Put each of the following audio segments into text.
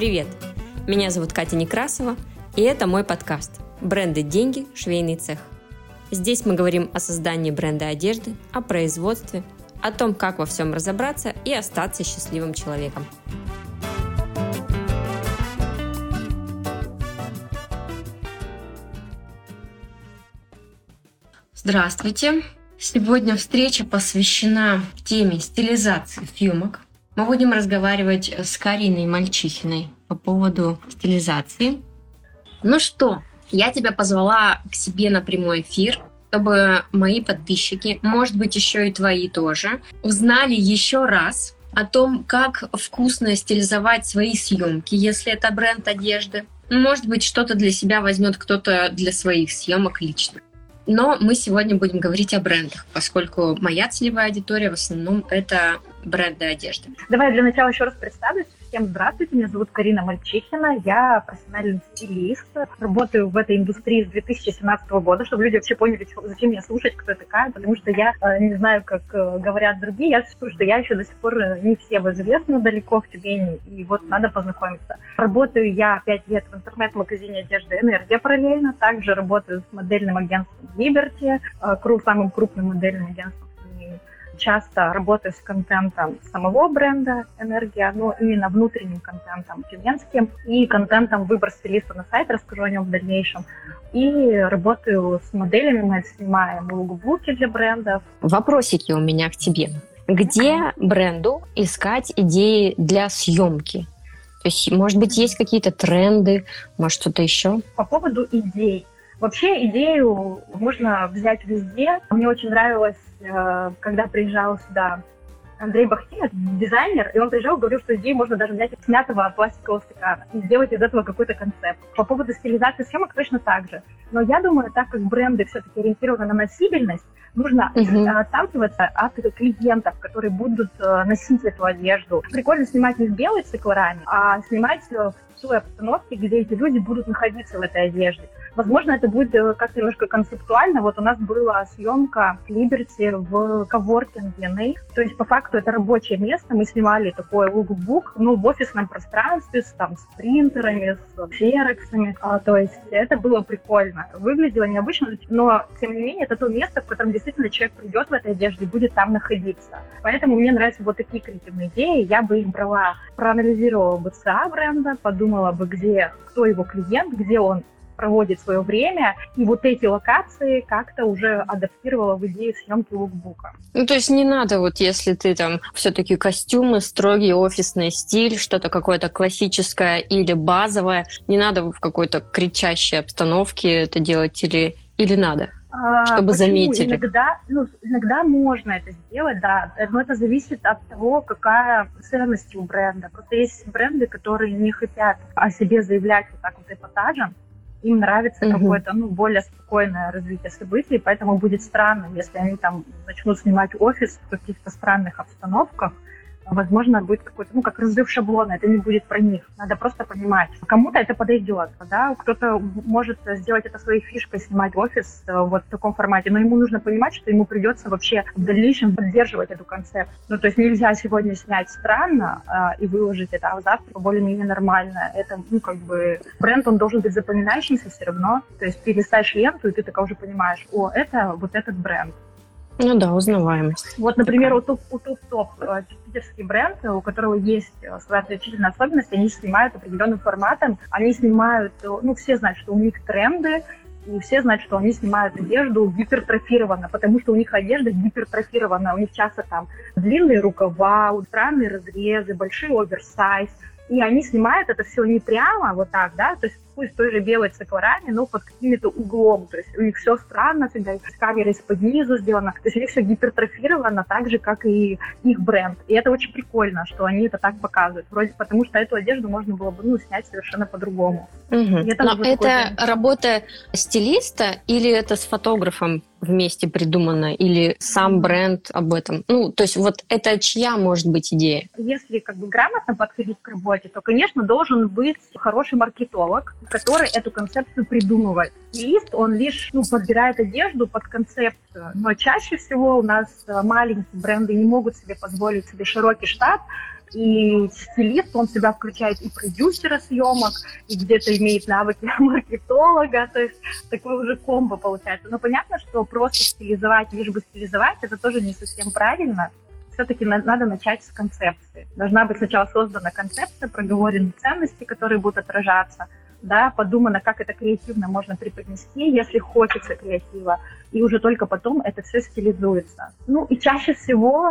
Привет! Меня зовут Катя Некрасова, и это мой подкаст «Бренды, деньги, швейный цех». Здесь мы говорим о создании бренда одежды, о производстве, о том, как во всем разобраться и остаться счастливым человеком. Здравствуйте! Сегодня встреча посвящена теме стилизации съемок. Мы будем разговаривать с Кариной Мальчихиной по поводу стилизации. Ну что, я тебя позвала к себе на прямой эфир, чтобы мои подписчики, может быть, еще и твои тоже, узнали еще раз о том, как вкусно стилизовать свои съемки, если это бренд одежды. Может быть, что-то для себя возьмет кто-то для своих съемок лично. Но мы сегодня будем говорить о брендах, поскольку моя целевая аудитория в основном это бренды одежды. Давай для начала еще раз представлюсь. Всем здравствуйте, меня зовут Карина Мальчихина, я профессиональный стилист, работаю в этой индустрии с 2017 года, чтобы люди вообще поняли, зачем меня слушать, кто я такая, потому что я э, не знаю, как э, говорят другие, я чувствую, что я еще до сих пор э, не всем известна далеко в Тюмени, и вот надо познакомиться. Работаю я 5 лет в интернет-магазине одежды «Энергия» параллельно, также работаю с модельным агентством «Liberty», самым крупным модельным агентством часто работаю с контентом самого бренда «Энергия», но именно внутренним контентом клиентским и контентом выбор стилиста на сайт, расскажу о нем в дальнейшем. И работаю с моделями, мы снимаем лукбуки для брендов. Вопросики у меня к тебе. Где бренду искать идеи для съемки? То есть, может быть, есть какие-то тренды, может, что-то еще? По поводу идей. Вообще идею можно взять везде. Мне очень нравилось Э, когда приезжал сюда Андрей Бахтин, дизайнер, и он приезжал и говорил, что идею можно даже взять из снятого пластикового стакана и сделать из этого какой-то концепт. По поводу стилизации съемок точно так же. Но я думаю, так как бренды все-таки ориентированы на носибельность, нужно uh-huh. отталкиваться от клиентов, которые будут э, носить эту одежду. Прикольно снимать не в белой циклораме, а снимать в той обстановке, где эти люди будут находиться в этой одежде. Возможно, это будет э, как-то немножко концептуально. Вот у нас была съемка Liberty в коворкинге. То есть, по факту, это рабочее место. Мы снимали такой лукбук, ну, в офисном пространстве, с, там, с принтерами, с ферексами. А, то есть, это было прикольно. Выглядело необычно, но, тем не менее, это то место, в котором действительно человек придет в этой одежде и будет там находиться. Поэтому мне нравятся вот такие креативные идеи. Я бы их брала, проанализировала бы ЦА бренда, подумала бы, где, кто его клиент, где он проводит свое время, и вот эти локации как-то уже адаптировала в идею съемки лукбука. Ну, то есть не надо вот, если ты там все-таки костюмы, строгий офисный стиль, что-то какое-то классическое или базовое, не надо в какой-то кричащей обстановке это делать или, или надо? А, чтобы Почему? заметили. Иногда, ну, иногда можно это сделать, да, но это зависит от того, какая ценность у бренда. Просто есть бренды, которые не хотят о себе заявлять вот так вот эпатажем, им нравится угу. какое-то ну, более спокойное развитие событий, поэтому будет странно, если они там начнут снимать офис в каких-то странных обстановках, возможно, будет какой-то, ну, как разрыв шаблона, это не будет про них. Надо просто понимать. Кому-то это подойдет, да, кто-то может сделать это своей фишкой, снимать офис э, вот в таком формате, но ему нужно понимать, что ему придется вообще в дальнейшем поддерживать эту концепцию. Ну, то есть нельзя сегодня снять странно а, и выложить это, а завтра более-менее нормально. Это, ну, как бы, бренд, он должен быть запоминающимся все равно. То есть ты листаешь ленту, и ты такая уже понимаешь, о, это вот этот бренд. Ну да, узнаваемость. Вот, например, у Топ-Топ э, питерский бренд, у которого есть э, своя отличительная особенность, они снимают определенным форматом, они снимают, э, ну, все знают, что у них тренды, и все знают, что они снимают одежду гипертрофированно, потому что у них одежда гипертрофирована, у них часто там длинные рукава, странные разрезы, большой оверсайз, и они снимают это все не прямо вот так, да, то есть пусть той же белой циклораме, но под каким-то углом. То есть у них все странно, всегда камера из-под низу сделана. То есть у них все гипертрофировано так же, как и их бренд. И это очень прикольно, что они это так показывают. Вроде потому что эту одежду можно было бы ну, снять совершенно по-другому. Угу. Но это работа стилиста или это с фотографом вместе придумано или сам бренд об этом? Ну, то есть вот это чья может быть идея? Если как бы грамотно подходить к работе, то, конечно, должен быть хороший маркетолог, который эту концепцию придумывает. Стилист, он лишь ну, подбирает одежду под концепцию, но чаще всего у нас э, маленькие бренды не могут себе позволить себе широкий штат, И стилист, он себя включает и продюсера съемок, и где-то имеет навыки маркетолога, то есть такой уже комбо получается. Но понятно, что просто стилизовать, лишь бы стилизовать, это тоже не совсем правильно. Все-таки надо начать с концепции. Должна быть сначала создана концепция, проговорены ценности, которые будут отражаться – да, подумано, как это креативно можно преподнести, если хочется креатива, и уже только потом это все стилизуется. Ну и чаще всего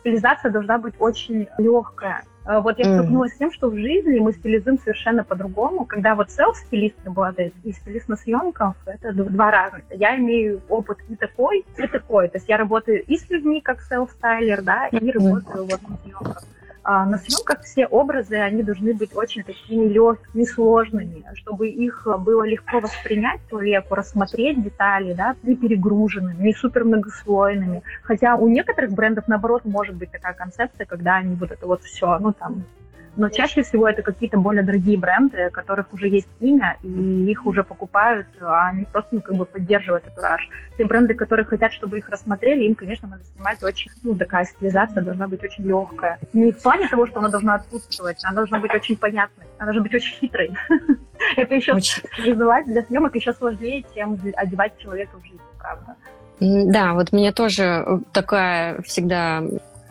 стилизация должна быть очень легкая. Э, вот я столкнулась с тем, что в жизни мы стилизуем совершенно по-другому. Когда вот селф-стилист работает и стилист на съемках, это два разных. Я имею опыт и такой, и такой. То есть я работаю и с людьми как селф-стайлер, да, и работаю вот на съемках. А на съемках все образы, они должны быть очень такими легкими, сложными, чтобы их было легко воспринять человеку, рассмотреть детали, да, не перегруженными, не супер многослойными. Хотя у некоторых брендов, наоборот, может быть такая концепция, когда они вот это вот все, ну там, но чаще всего это какие-то более дорогие бренды, у которых уже есть имя, и их уже покупают, а они просто ну, как бы поддерживают эту раш. Те бренды, которые хотят, чтобы их рассмотрели, им, конечно, надо снимать очень, ну, такая стилизация должна быть очень легкая. Не в плане того, что она должна отсутствовать, она должна быть очень понятной, она должна быть очень хитрой. Это еще стилизовать для съемок еще сложнее, чем одевать человека в жизнь, правда. Да, вот мне тоже такая всегда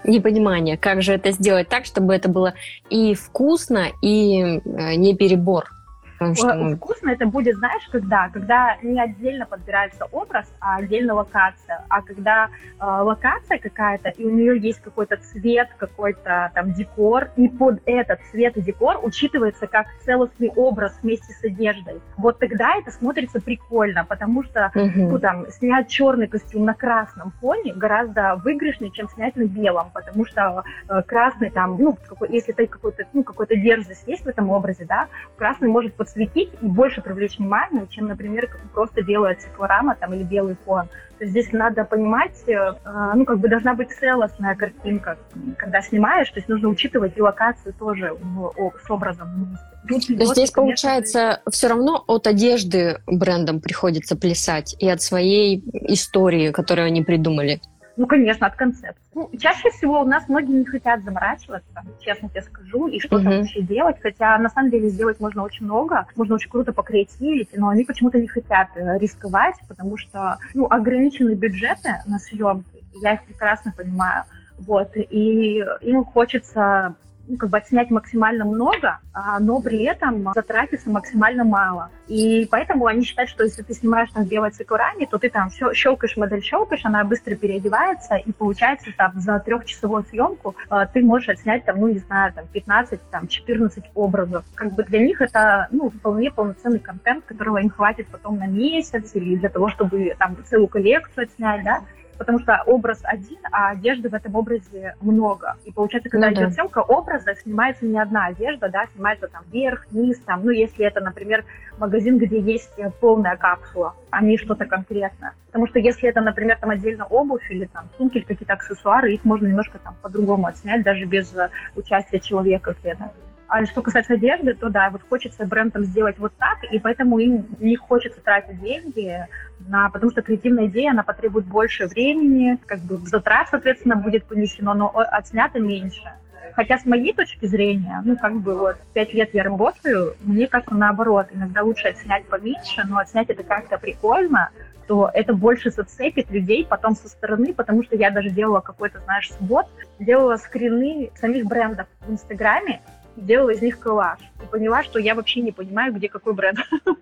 непонимание, как же это сделать так, чтобы это было и вкусно, и э, не перебор. Потому что... Ну, вкусно это будет, знаешь, когда? Когда не отдельно подбирается образ, а отдельно локация. А когда э, локация какая-то, и у нее есть какой-то цвет, какой-то там декор, и под этот цвет и декор учитывается как целостный образ вместе с одеждой. Вот тогда это смотрится прикольно, потому что угу. ну, там, снять черный костюм на красном фоне гораздо выигрышнее, чем снять на белом, потому что э, красный там, ну, какой, если это какой-то, ну, какой-то дерзость есть в этом образе, да, красный может под подсветить и больше привлечь внимание, чем, например, просто белая циклорама там, или белый фон. То есть здесь надо понимать, э, ну, как бы должна быть целостная картинка, когда снимаешь, то есть нужно учитывать и локацию тоже в, с образом. Тут То есть здесь, получается, все равно от одежды брендам приходится плясать и от своей истории, которую они придумали. Ну, конечно, от концепции. Ну, чаще всего у нас многие не хотят заморачиваться, честно тебе скажу, и что-то uh-huh. вообще делать. Хотя на самом деле сделать можно очень много, можно очень круто покреативить, но они почему-то не хотят э, рисковать, потому что ну, ограничены бюджеты на съемки, я их прекрасно понимаю. Вот, и им хочется ну, как бы отснять максимально много, а, но при этом затратиться максимально мало. И поэтому они считают, что если ты снимаешь там белой циклораме, то ты там все щелкаешь модель, щелкаешь, она быстро переодевается, и получается там за трехчасовую съемку а, ты можешь отснять там, ну не знаю, там 15, там 14 образов. Как бы для них это, ну, вполне полноценный контент, которого им хватит потом на месяц или для того, чтобы там целую коллекцию отснять, да потому что образ один, а одежды в этом образе много. И получается, когда ну, идет да. съемка образа, снимается не одна одежда, да, снимается там верх, низ, там, ну, если это, например, магазин, где есть полная капсула, а не что-то конкретное. Потому что если это, например, там отдельно обувь или там сумки или какие-то аксессуары, их можно немножко там по-другому отснять, даже без э, участия человека где-то. А что касается одежды, то да, вот хочется брендом сделать вот так, и поэтому им не хочется тратить деньги, на, потому что креативная идея, она потребует больше времени, как бы затрат, соответственно, будет понесено, но отснято меньше. Хотя с моей точки зрения, ну, как бы вот пять лет я работаю, мне кажется, наоборот, иногда лучше отснять поменьше, но отснять это как-то прикольно, то это больше зацепит людей потом со стороны, потому что я даже делала какой-то, знаешь, свод, делала скрины самих брендов в Инстаграме, делала из них коллаж. И поняла, что я вообще не понимаю, где какой бренд.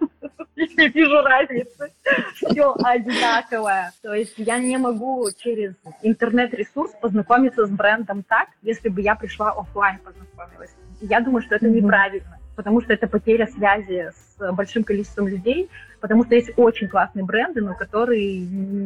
Не вижу разницы. Все одинаковое. То есть я не могу через интернет-ресурс познакомиться с брендом так, если бы я пришла офлайн познакомилась. Я думаю, что это неправильно, потому что это потеря связи с большим количеством людей, потому что есть очень классные бренды, но которые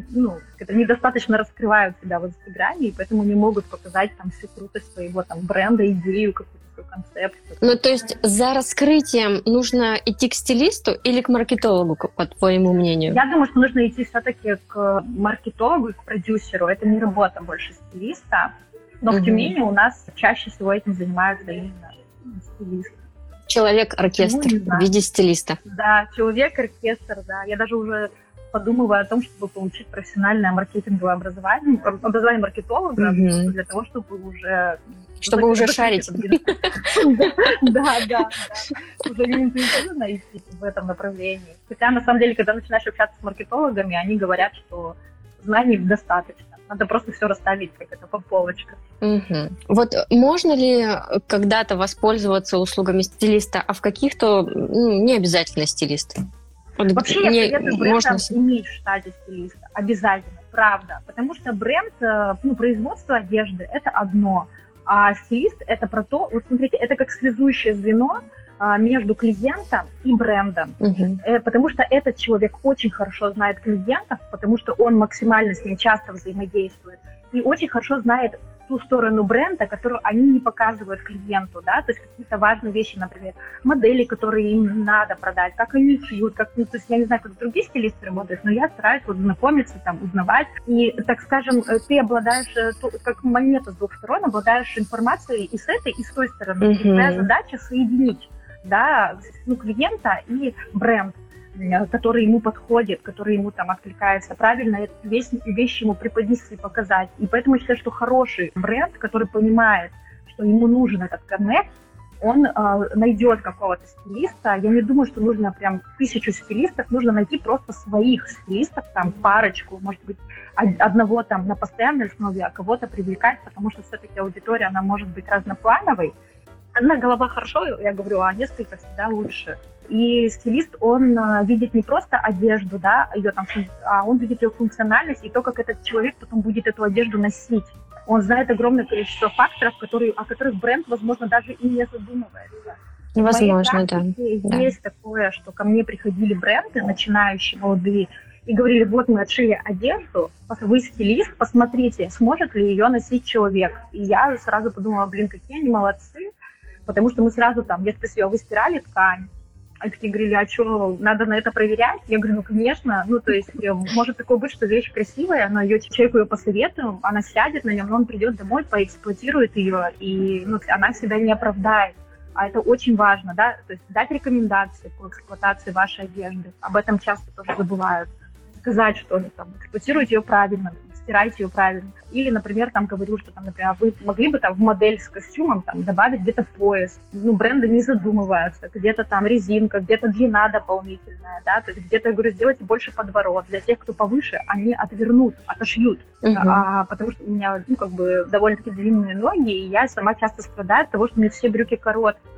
ну, недостаточно раскрывают себя в Инстаграме, и поэтому не могут показать там всю крутость своего там бренда, идею какую-то концепцию. Ну, то есть за раскрытием нужно идти к стилисту или к маркетологу, по твоему мнению? Я думаю, что нужно идти все-таки к маркетологу и к продюсеру. Это не работа больше стилиста. Но угу. в Тюмени у нас чаще всего этим занимаются именно стилисты. Человек-оркестр в виде стилиста. Да, человек-оркестр, да. Я даже уже подумываю о том, чтобы получить профессиональное маркетинговое образование, образование маркетолога, mm-hmm. для того, чтобы уже... Чтобы уже шарить. Да, да. Уже интуитивно идти в этом направлении. Хотя, на самом деле, когда начинаешь общаться с маркетологами, они говорят, что знаний достаточно. Надо просто все расставить, как это по полочкам. Угу. Вот можно ли когда-то воспользоваться услугами стилиста, а в каких-то ну, не обязательно стилиста? Вот Вообще не, я советую брендам можно... иметь в штате стилиста. Обязательно, правда. Потому что бренд, э, ну, производство одежды – это одно, а стилист – это про то, вот смотрите, это как связующее звено между клиентом и брендом. Угу. Потому что этот человек очень хорошо знает клиентов, потому что он максимально с ним часто взаимодействует и очень хорошо знает ту сторону бренда, которую они не показывают клиенту, да, то есть какие-то важные вещи, например, модели, которые им надо продать, как они шьют, как, ну, то есть я не знаю, как другие стилисты работают, но я стараюсь вот знакомиться, там, узнавать, и, так скажем, э, ты обладаешь, э, как монета с двух сторон, обладаешь информацией и с этой, и с той стороны, mm-hmm. и твоя задача соединить, да, ну, клиента и бренд. Э, который ему подходит, который ему там откликается, правильно весь вещи ему преподнести, показать. И поэтому я считаю, что хороший бренд, который понимает, что ему нужен этот коннект, он э, найдет какого-то стилиста. Я не думаю, что нужно прям тысячу стилистов, нужно найти просто своих стилистов, там парочку, может быть, одного там на постоянной основе, а кого-то привлекать, потому что все-таки аудитория, она может быть разноплановой. Одна голова хорошо, я говорю, а несколько всегда лучше. И стилист, он а, видит не просто одежду, да, ее там, а он видит ее функциональность и то, как этот человек потом будет эту одежду носить. Он знает огромное количество факторов, которые, о которых бренд, возможно, даже и не задумывается. Возможно, да. Есть да. такое, что ко мне приходили бренды, начинающие, молодые, и говорили, вот мы отшили одежду, вы стилист, посмотрите, сможет ли ее носить человек. И я сразу подумала, блин, какие они молодцы, потому что мы сразу там, я спросила, вы стирали ткань? Они такие говорили, а что, надо на это проверять? Я говорю, ну, конечно. Ну, то есть, э, может такое быть, что вещь красивая, но ее человеку ее посоветуем, она сядет на нем, но он придет домой, поэксплуатирует ее, и ну, она себя не оправдает. А это очень важно, да, то есть дать рекомендации по эксплуатации вашей одежды. Об этом часто тоже забывают. Сказать, что там, эксплуатируйте ее правильно, стирайте ее правильно. Или, например, там говорю, что там, например, вы могли бы там в модель с костюмом там добавить где-то пояс. Ну, бренды не задумываются. Где-то там резинка, где-то длина дополнительная, да, то есть где-то, я говорю, сделайте больше подворот. Для тех, кто повыше, они отвернут, отошьют. Uh-huh. А, потому что у меня, ну, как бы довольно-таки длинные ноги, и я сама часто страдаю от того, что у меня все брюки короткие.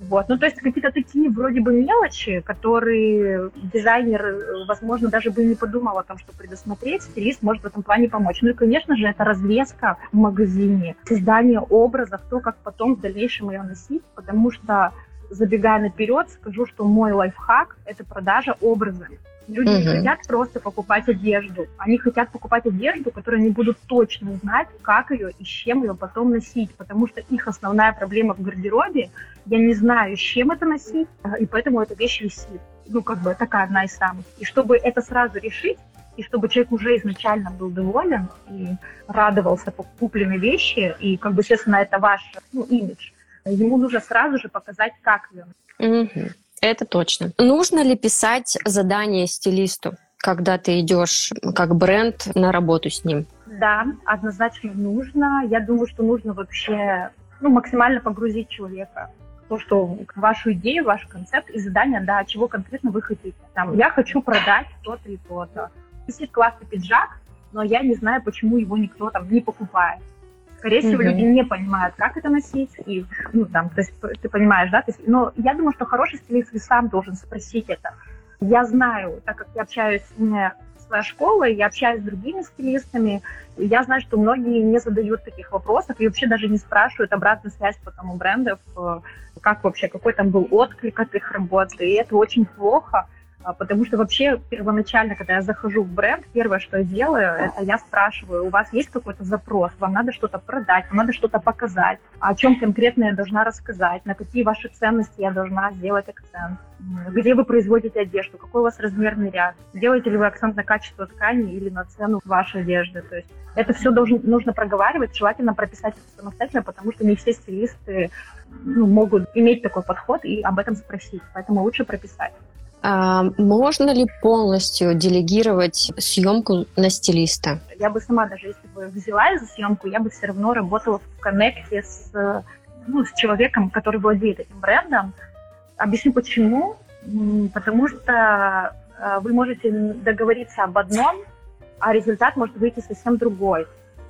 Вот. Ну, то есть какие-то такие вроде бы мелочи, которые дизайнер, возможно, даже бы не подумал о том, что предусмотреть, стилист может в этом плане помочь. Ну и, конечно же, это развеска в магазине, создание образов, то, как потом в дальнейшем ее носить, потому что, забегая наперед, скажу, что мой лайфхак – это продажа образа. Люди угу. не хотят просто покупать одежду. Они хотят покупать одежду, которую они будут точно знать, как ее и с чем ее потом носить. Потому что их основная проблема в гардеробе – я не знаю, с чем это носить, и поэтому эта вещь висит. Ну, как бы такая одна из самых. И чтобы это сразу решить, и чтобы человек уже изначально был доволен и радовался купленной вещи, и, как бы, естественно, это ваш ну, имидж, ему нужно сразу же показать, как ее. Угу. Это точно. Нужно ли писать задание стилисту, когда ты идешь как бренд на работу с ним? Да, однозначно нужно. Я думаю, что нужно вообще ну, максимально погрузить человека то, что вашу идею, ваш концепт и задание, да, чего конкретно вы хотите. Там, я хочу продать то-то и то-то. Висит классный пиджак, но я не знаю, почему его никто там не покупает. Скорее всего, mm-hmm. люди не понимают, как это носить, и, ну, там, то есть, ты понимаешь, да, то есть, но я думаю, что хороший стилист сам должен спросить это. Я знаю, так как я общаюсь, своя школа, я общаюсь с другими стилистами, я знаю, что многие не задают таких вопросов и вообще даже не спрашивают обратную связь потом у брендов, э, как вообще, какой там был отклик от их работы, и это очень плохо, потому что вообще первоначально, когда я захожу в бренд, первое, что я делаю, это я спрашиваю, у вас есть какой-то запрос, вам надо что-то продать, вам надо что-то показать, о чем конкретно я должна рассказать, на какие ваши ценности я должна сделать акцент, где вы производите одежду, какой у вас размерный ряд, делаете ли вы акцент на качество ткани или на цену вашей одежды. То есть это все должен, нужно проговаривать, желательно прописать это самостоятельно, потому что не все стилисты ну, могут иметь такой подход и об этом спросить, поэтому лучше прописать. А можно ли полностью делегировать съемку на стилиста? Я бы сама, даже если бы взяла за съемку, я бы все равно работала в коннекте с, ну, с человеком, который владеет этим брендом. Объясню почему. Потому что э, вы можете договориться об одном, а результат может выйти совсем другой.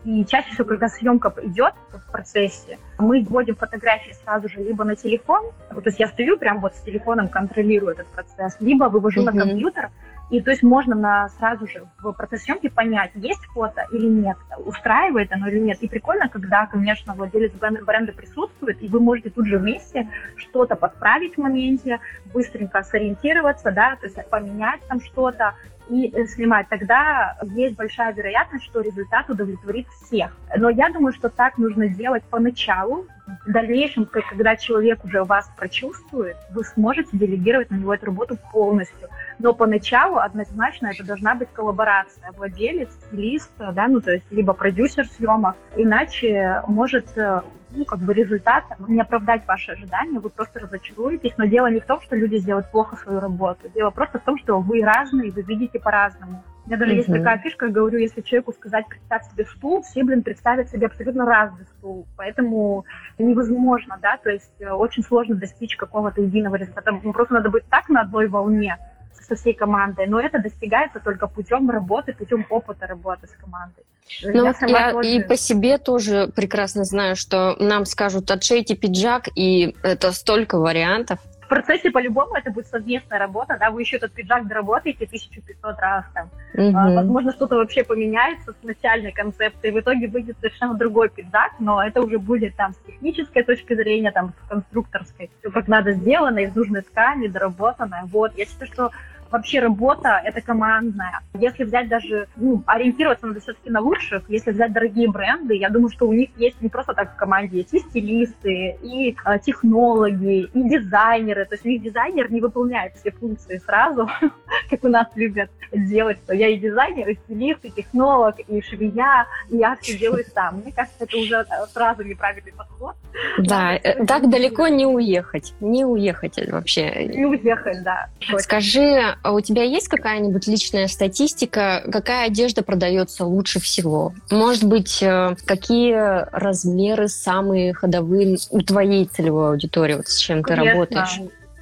И чаще всего, когда съемка идет в процессе, мы вводим фотографии сразу же либо на телефон, то есть я стою прям вот с телефоном, контролирую этот процесс, либо вывожу mm-hmm. на компьютер, и то есть можно на, сразу же в процессе съемки понять, есть фото или нет, устраивает оно или нет. И прикольно, когда, конечно, владелец бренда присутствует, и вы можете тут же вместе что-то подправить в моменте, быстренько сориентироваться, да, то есть поменять там что-то, и э, снимать, тогда есть большая вероятность, что результат удовлетворит всех. Но я думаю, что так нужно делать поначалу. В дальнейшем, когда человек уже вас прочувствует, вы сможете делегировать на него эту работу полностью. Но поначалу однозначно это должна быть коллаборация. Владелец, стилист, да, ну то есть либо продюсер съемок. Иначе может э, ну, как бы результат не оправдать ваши ожидания, вы просто разочаруетесь. Но дело не в том, что люди сделают плохо свою работу. Дело просто в том, что вы разные, вы видите по-разному. У меня даже mm-hmm. есть такая фишка, я говорю, если человеку сказать, представь себе стул, все, блин, представят себе абсолютно разный стул. Поэтому невозможно, да, то есть э, очень сложно достичь какого-то единого результата. Просто надо быть так на одной волне, со всей командой, но это достигается только путем работы, путем опыта работы с командой. Ну, я, вот я тоже... и по себе тоже прекрасно знаю, что нам скажут отшейте пиджак, и это столько вариантов в процессе по-любому это будет совместная работа, да, вы еще этот пиджак доработаете 1500 раз там. Угу. А, возможно, что-то вообще поменяется с начальной концепции, в итоге выйдет совершенно другой пиджак, но это уже будет там с технической точки зрения, там с конструкторской, все как надо сделано, из нужной ткани, доработано. Вот, я считаю, что вообще работа — это командная. Если взять даже, ну, ориентироваться надо все-таки на лучших, если взять дорогие бренды, я думаю, что у них есть не просто так в команде, есть и стилисты, и э, технологи, и дизайнеры. То есть у них дизайнер не выполняет все функции сразу, как у нас любят делать, что я и дизайнер, и стилист, и технолог, и швея, и я все делаю сам. Мне кажется, это уже сразу неправильный подход. Да, э, так далеко не уехать, не уехать вообще. Не уехать, да. Скажи, а у тебя есть какая-нибудь личная статистика, какая одежда продается лучше всего? Может быть, э, какие размеры самые ходовые у твоей целевой аудитории, вот с чем конечно. ты работаешь?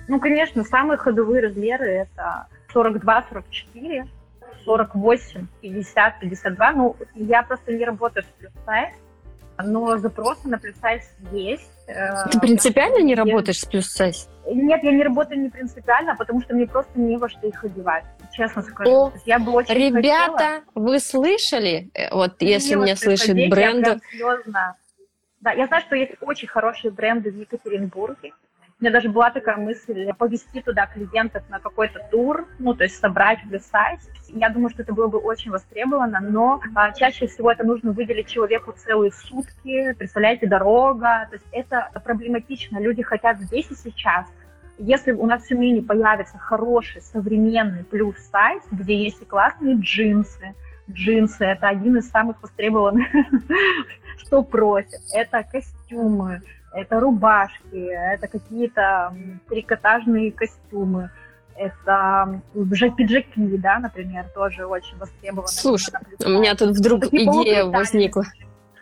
Ну, конечно, самые ходовые размеры это 42, 44, 48, 50, 52. Ну, я просто не работаю с плюс сайз, но запросы на плюс сайз есть. Э, ты принципиально не работаешь с плюс сайз? Нет, я не работаю не принципиально, потому что мне просто не во что их одевать, честно скажу. О, я бы очень ребята, хотела... вы слышали? Э, вот если меня слышит бренд... Да, я знаю, что есть очень хорошие бренды в Екатеринбурге. У меня даже была такая мысль повести туда клиентов на какой-то тур, ну, то есть собрать в. Я думаю, что это было бы очень востребовано, но а, чаще всего это нужно выделить человеку целые сутки, представляете, дорога. То есть это проблематично. Люди хотят здесь и сейчас. Если у нас в Тюмени появится хороший, современный плюс сайт, где есть и классные джинсы, джинсы, это один из самых востребованных, что просят. Это костюмы, это рубашки, это какие-то трикотажные костюмы, это пиджаки, да, например, тоже очень востребованы. Слушай, у меня тут вдруг идея возникла.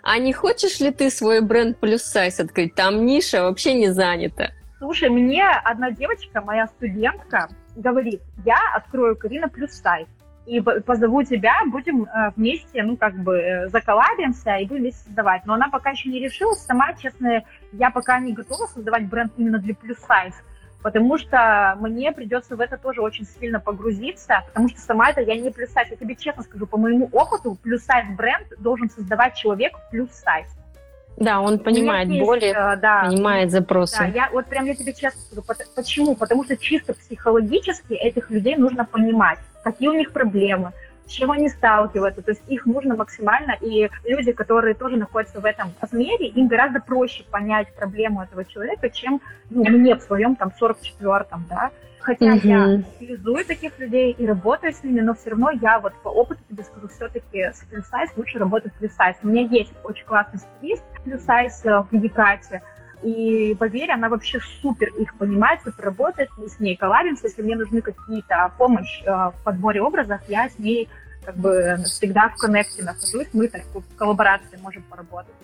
А не хочешь ли ты свой бренд плюс сайз открыть? Там ниша вообще не занята. Слушай, мне одна девочка, моя студентка, говорит, я открою Карина плюс сайт и позову тебя, будем э, вместе, ну, как бы, э, заколабимся и будем вместе создавать. Но она пока еще не решилась. Сама, честно, я пока не готова создавать бренд именно для плюс-сайз, потому что мне придется в это тоже очень сильно погрузиться, потому что сама это я не плюс-сайз. Я тебе честно скажу, по моему опыту, плюс-сайз бренд должен создавать человек плюс-сайз. Да, он понимает есть, боли, э, да, понимает запросы. Да, я вот прям я тебе честно скажу, почему? Потому что чисто психологически этих людей нужно понимать какие у них проблемы, с чем они сталкиваются. То есть их нужно максимально, и люди, которые тоже находятся в этом размере, им гораздо проще понять проблему этого человека, чем ну, мне в своем там 44-м, да. Хотя mm-hmm. я стилизую таких людей и работаю с ними, но все равно я вот по опыту тебе скажу, все-таки с плюс-сайз лучше работать с плюс-сайз. У меня есть очень классный стилист плюс-сайз э, в Якате, И поверь, она вообще супер их понимает, супер работает, мы с ней коллабимся, если мне нужны какие-то помощь э, в подборе образов, я с ней как бы всегда в коннекте нахожусь, мы так в коллаборации можем поработать.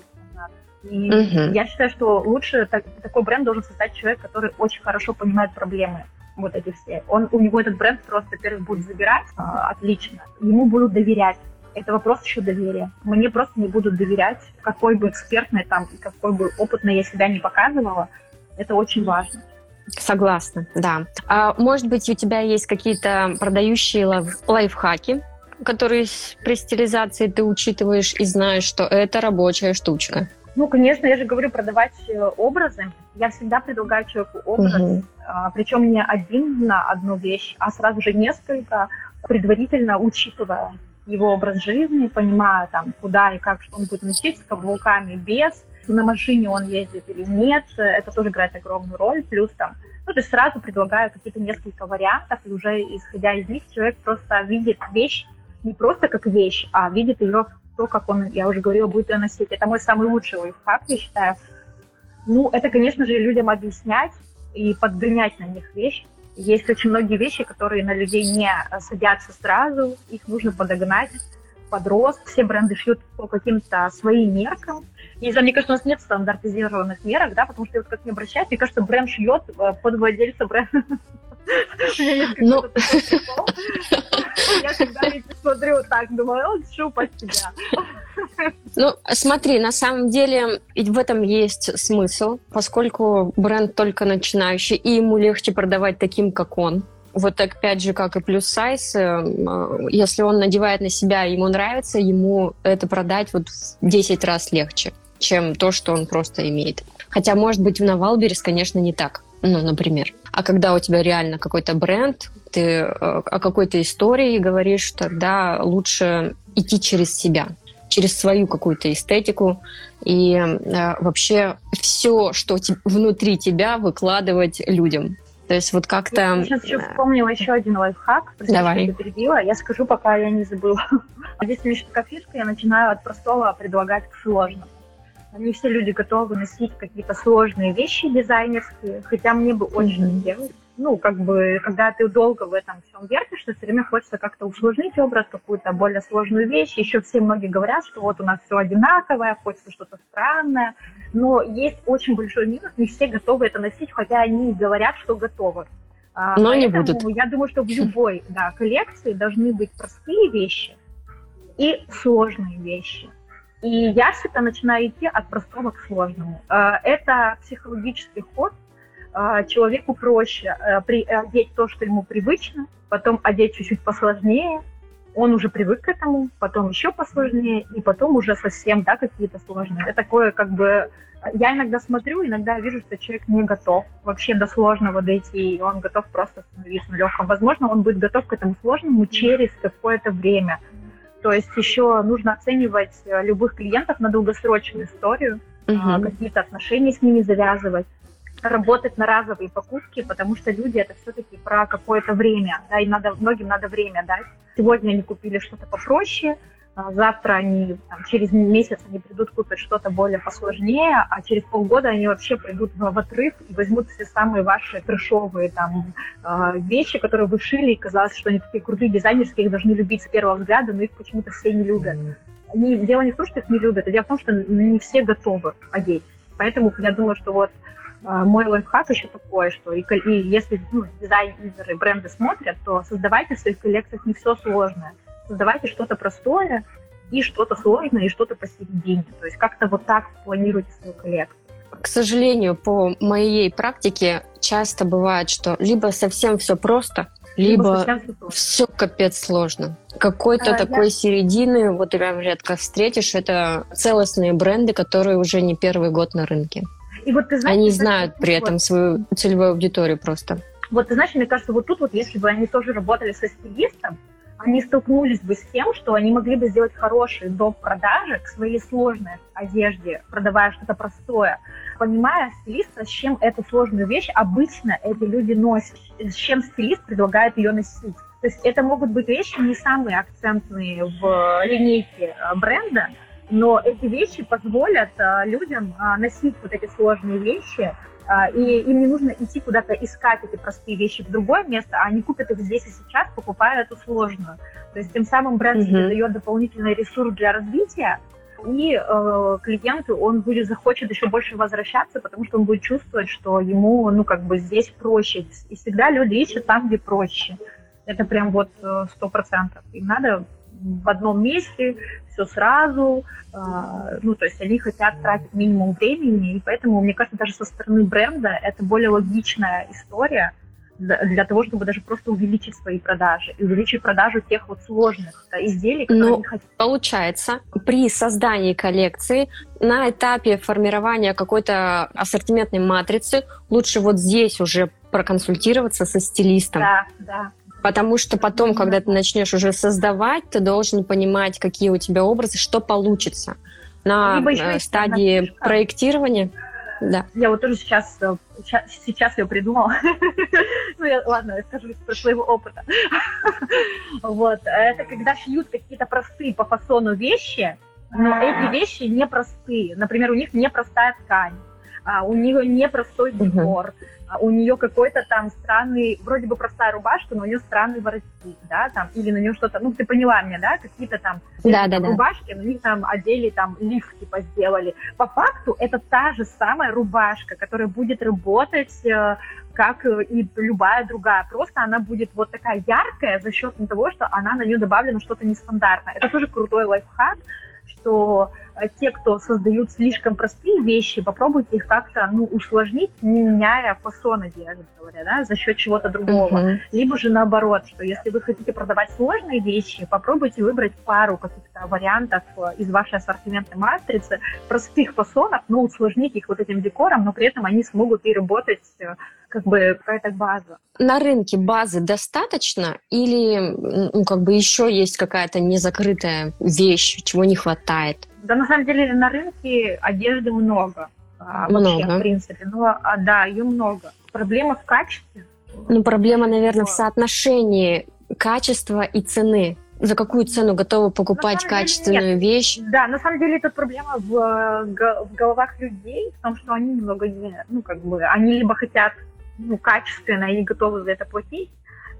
И угу. я считаю, что лучше так, такой бренд должен создать человек, который очень хорошо понимает проблемы вот эти все. Он, у него этот бренд просто, во-первых, будет забирать э, отлично, ему будут доверять. Это вопрос еще доверия. Мне просто не будут доверять, какой бы экспертной там, какой бы опытной я себя не показывала. Это очень важно. Согласна, да. А может быть, у тебя есть какие-то продающие лайф лайфхаки, которые при стилизации ты учитываешь и знаешь, что это рабочая штучка? Ну, конечно, я же говорю продавать э, образы. Я всегда предлагаю человеку образ, угу. а, причем не один на одну вещь, а сразу же несколько, предварительно учитывая его образ жизни, понимая там, куда и как, он будет носить, с каблуками, без, на машине он ездит или нет, это тоже играет огромную роль, плюс там, ну, то есть сразу предлагаю какие-то несколько вариантов, и уже исходя из них человек просто видит вещь не просто как вещь, а видит ее то, как он, я уже говорила, будет ее носить. Это мой самый лучший лайфхак, я считаю. Ну, это, конечно же, людям объяснять и подгонять на них вещь, есть очень многие вещи, которые на людей не садятся сразу, их нужно подогнать под рост. Все бренды шьют по каким-то своим меркам. И мне кажется, у нас нет стандартизированных мерок, да, потому что вот как не обращаюсь, мне кажется, бренд шьет э, под владельца бренда. Ну... Я всегда смотрю так, думаю, шу под себя. Ну, смотри, на самом деле в этом есть смысл, поскольку бренд только начинающий, и ему легче продавать таким, как он. Вот так, опять же, как и плюс сайз, э, э, если он надевает на себя, ему нравится, ему это продать вот в 10 раз легче, чем то, что он просто имеет. Хотя, может быть, на Wildberries, конечно, не так ну, например. А когда у тебя реально какой-то бренд, ты э, о какой-то истории говоришь, тогда лучше идти через себя, через свою какую-то эстетику и э, вообще все, что te- внутри тебя, выкладывать людям. То есть вот как-то... Я сейчас еще вспомнила еще один лайфхак. Простите, Давай. Что перебила. Я скажу, пока я не забыла. Здесь меня еще такая фишка, я начинаю от простого предлагать к сложному. Не все люди готовы носить какие-то сложные вещи дизайнерские, хотя мне бы очень mm-hmm. хотелось. Ну, как бы, когда ты долго в этом всем вертишься, все время хочется как-то усложнить образ, какую-то более сложную вещь. Еще все многие говорят, что вот у нас все одинаковое, хочется что-то странное. Но есть очень большой минус, не все готовы это носить, хотя они говорят, что готовы. А, Но Поэтому не будут. Я думаю, что в любой да, коллекции должны быть простые вещи и сложные вещи. И я всегда начинаю идти от простого к сложному. Э, это психологический ход. Э, человеку проще э, одеть то, что ему привычно, потом одеть чуть-чуть посложнее, он уже привык к этому, потом еще посложнее, и потом уже совсем, да, какие-то сложные. Это такое, как бы, я иногда смотрю, иногда вижу, что человек не готов вообще до сложного дойти, и он готов просто становиться легким. Возможно, он будет готов к этому сложному через какое-то время. То есть еще нужно оценивать э, любых клиентов на долгосрочную историю, угу. какие-то отношения с ними завязывать, работать на разовые покупки, потому что люди это все-таки про какое-то время, да, и надо, многим надо время дать. Сегодня они купили что-то попроще, завтра они, там, через месяц они придут, купят что-то более посложнее, а через полгода они вообще пойдут в, в отрыв и возьмут все самые ваши трешовые там а, вещи, которые вы шили, и казалось, что они такие крутые дизайнерские, их должны любить с первого взгляда, но их почему-то все не любят. Они, дело не в том, что их не любят, а дело в том, что не все готовы одеть. Поэтому я думаю, что вот а, мой лайфхак еще такой, что и, и если ну, дизайнеры, бренды смотрят, то создавайте в своих коллекциях не все сложное создавайте что-то простое и что-то сложное, и что-то посередине. То есть как-то вот так планируйте свою коллекцию. К сожалению, по моей практике часто бывает, что либо совсем все просто, либо, либо все капец сложно. Какой-то а, такой я... середины, вот прям редко встретишь, это целостные бренды, которые уже не первый год на рынке. И вот ты знаешь, они знают при этом свою целевую аудиторию просто. Вот ты знаешь, мне кажется, вот тут вот, если бы они тоже работали со стилистом, они столкнулись бы с тем, что они могли бы сделать хорошие доп. продажи к своей сложной одежде, продавая что-то простое, понимая стилиста, с чем эту сложную вещь обычно эти люди носят, с чем стилист предлагает ее носить. То есть это могут быть вещи не самые акцентные в линейке э, бренда, но эти вещи позволят а, людям а, носить вот эти сложные вещи, и им не нужно идти куда-то искать эти простые вещи в другое место, а они купят их здесь и сейчас, покупая эту сложную. То есть тем самым бренд mm-hmm. дает дополнительный ресурс для развития, и э, клиенту он будет захочет еще больше возвращаться, потому что он будет чувствовать, что ему, ну, как бы здесь проще. И всегда люди ищут там, где проще. Это прям вот э, сто процентов. Им надо в одном месте все сразу, э, ну, то есть они хотят тратить минимум времени, и поэтому, мне кажется, даже со стороны бренда это более логичная история, для того, чтобы даже просто увеличить свои продажи и увеличить продажу тех вот сложных да, изделий, которые ну, они хотят. Получается, при создании коллекции на этапе формирования какой-то ассортиментной матрицы лучше вот здесь уже проконсультироваться со стилистом. Да, да. Потому что потом, когда ты начнешь уже создавать, ты должен понимать, какие у тебя образы, что получится. На э, стадии проектирования да. Я вот тоже сейчас, э, сейчас я придумала. ну, я, ладно, я скажу из своего опыта. вот. Это когда шьют какие-то простые по фасону вещи, но эти вещи не простые. Например, у них не простая ткань, а у нее не простой декор, а у нее какой-то там странный, вроде бы простая рубашка, но у нее странный воротник, да, там, или на нее что-то, ну, ты поняла меня, да, какие-то там да, да, рубашки, на них там одели, там, лиф, типа, сделали. По факту это та же самая рубашка, которая будет работать э, как и любая другая. Просто она будет вот такая яркая за счет того, что она на нее добавлено что-то нестандартное. Это тоже крутой лайфхак, что э, те, кто создают слишком простые вещи, попробуйте их как-то ну, усложнить, не меняя фасон одежды, говоря, да, за счет чего-то другого. Uh-huh. Либо же наоборот, что если вы хотите продавать сложные вещи, попробуйте выбрать пару каких-то вариантов э, из вашей ассортиментной матрицы, простых фасонов, но усложнить их вот этим декором, но при этом они смогут и работать э, как бы какая-то база. На рынке базы достаточно или ну, как бы еще есть какая-то незакрытая вещь, чего не хватает? Да, на самом деле на рынке одежды много. А, много. Вообще, в принципе. Но, а, да, ее много. Проблема в качестве. Ну, проблема, наверное, в соотношении качества и цены за какую цену готовы покупать качественную деле, вещь? Да, на самом деле это проблема в, в головах людей, в том, что они немного не, ну, как бы, они либо хотят ну, качественно и готовы за это платить,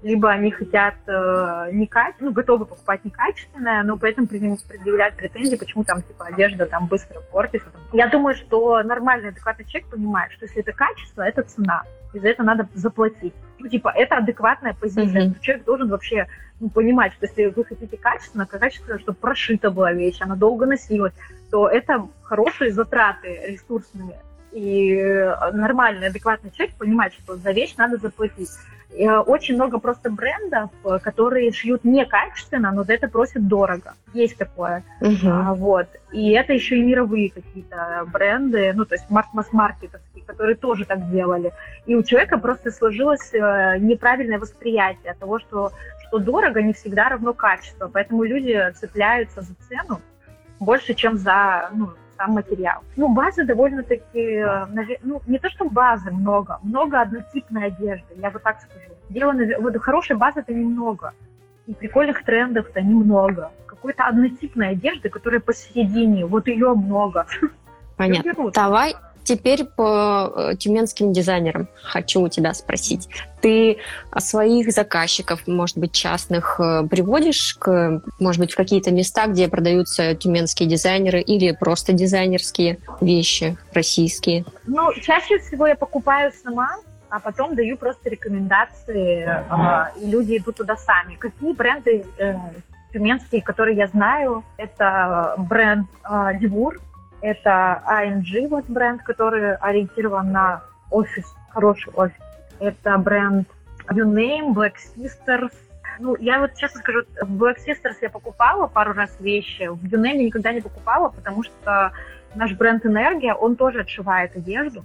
либо они хотят э, не качественно, ну, готовы покупать некачественное, но при этом предъявлять претензии, почему там, типа, одежда там быстро портится. Там. Я думаю, что нормальный, адекватный человек понимает, что если это качество, это цена, и за это надо заплатить. Ну, типа, это адекватная позиция. Mm-hmm. Человек должен вообще ну, понимать, что если вы хотите качественно, качественно, чтобы прошита была вещь, она долго носилась, то это хорошие затраты ресурсные и э, нормальный, адекватный человек понимает, что за вещь надо заплатить. И э, очень много просто брендов, э, которые шьют некачественно, но за это просят дорого. Есть такое. Uh-huh. А, вот. И это еще и мировые какие-то бренды, ну, то есть масс-маркетовские, которые тоже так делали. И у человека просто сложилось неправильное восприятие того, что, что дорого не всегда равно качество. Поэтому люди цепляются за цену больше, чем за ну, сам материал. Ну, базы довольно-таки, ну, не то, что базы много, много однотипной одежды, я вот так скажу. Дело, вот хорошей базы-то немного, и прикольных трендов-то немного. Какой-то однотипной одежды, которая посередине, вот ее много. Понятно. Давай Теперь по э, тюменским дизайнерам хочу у тебя спросить. Ты своих заказчиков, может быть, частных, э, приводишь, к, может быть, в какие-то места, где продаются тюменские дизайнеры или просто дизайнерские вещи российские? Ну, чаще всего я покупаю сама, а потом даю просто рекомендации, э, и люди идут туда сами. Какие бренды э, тюменские, которые я знаю, это бренд э, Дивур, это ING, вот бренд, который ориентирован на офис, хороший офис. Это бренд Uname, Black Sisters. Ну, я вот честно скажу, в Black Sisters я покупала пару раз вещи, в Uname никогда не покупала, потому что наш бренд Энергия, он тоже отшивает одежду.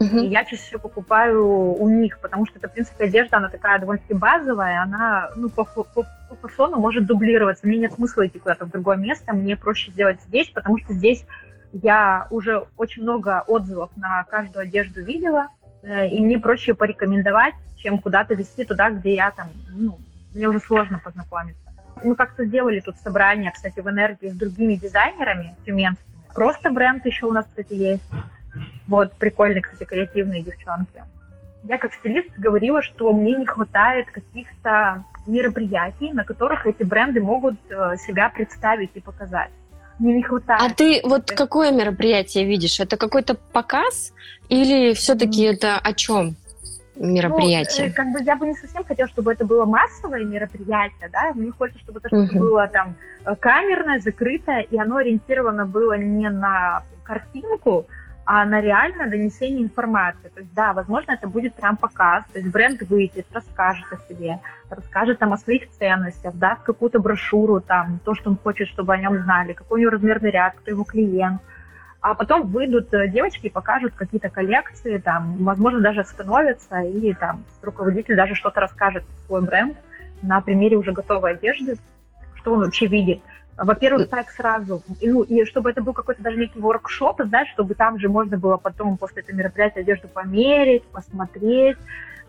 Uh-huh. И я чаще всего покупаю у них, потому что это, в принципе, одежда, она такая довольно-таки базовая, она ну, по, по, по фасону может дублироваться. Мне нет смысла идти куда-то в другое место, мне проще сделать здесь, потому что здесь я уже очень много отзывов на каждую одежду видела, э, и мне проще порекомендовать, чем куда-то вести туда, где я там, ну, мне уже сложно познакомиться. Мы как-то сделали тут собрание, кстати, в энергии с другими дизайнерами тюменскими. Просто бренд еще у нас, кстати, есть. Вот, прикольные, кстати, креативные девчонки. Я как стилист говорила, что мне не хватает каких-то мероприятий, на которых эти бренды могут э, себя представить и показать. Мне не хватает. А ты вот какое мероприятие видишь? Это какой-то показ или все-таки mm. это о чем? мероприятие? Ну, как бы я бы не совсем хотела, чтобы это было массовое мероприятие, да, мне хочется, чтобы это uh-huh. было там э, камерное, закрытое, и оно ориентировано было не на картинку, а на реальное донесение информации. То есть, да, возможно, это будет прям показ, то есть бренд выйдет, расскажет о себе, расскажет там о своих ценностях, даст какую-то брошюру, там, то, что он хочет, чтобы о нем знали, какой у него размерный ряд, кто его клиент. А потом выйдут э, девочки и покажут какие-то коллекции, там, возможно, даже остановятся, и там руководитель даже что-то расскажет свой бренд на примере уже готовой одежды, что он вообще видит. Во-первых, так сразу. И, ну, и чтобы это был какой-то даже некий воркшоп, знаешь, чтобы там же можно было потом после этого мероприятия одежду померить, посмотреть.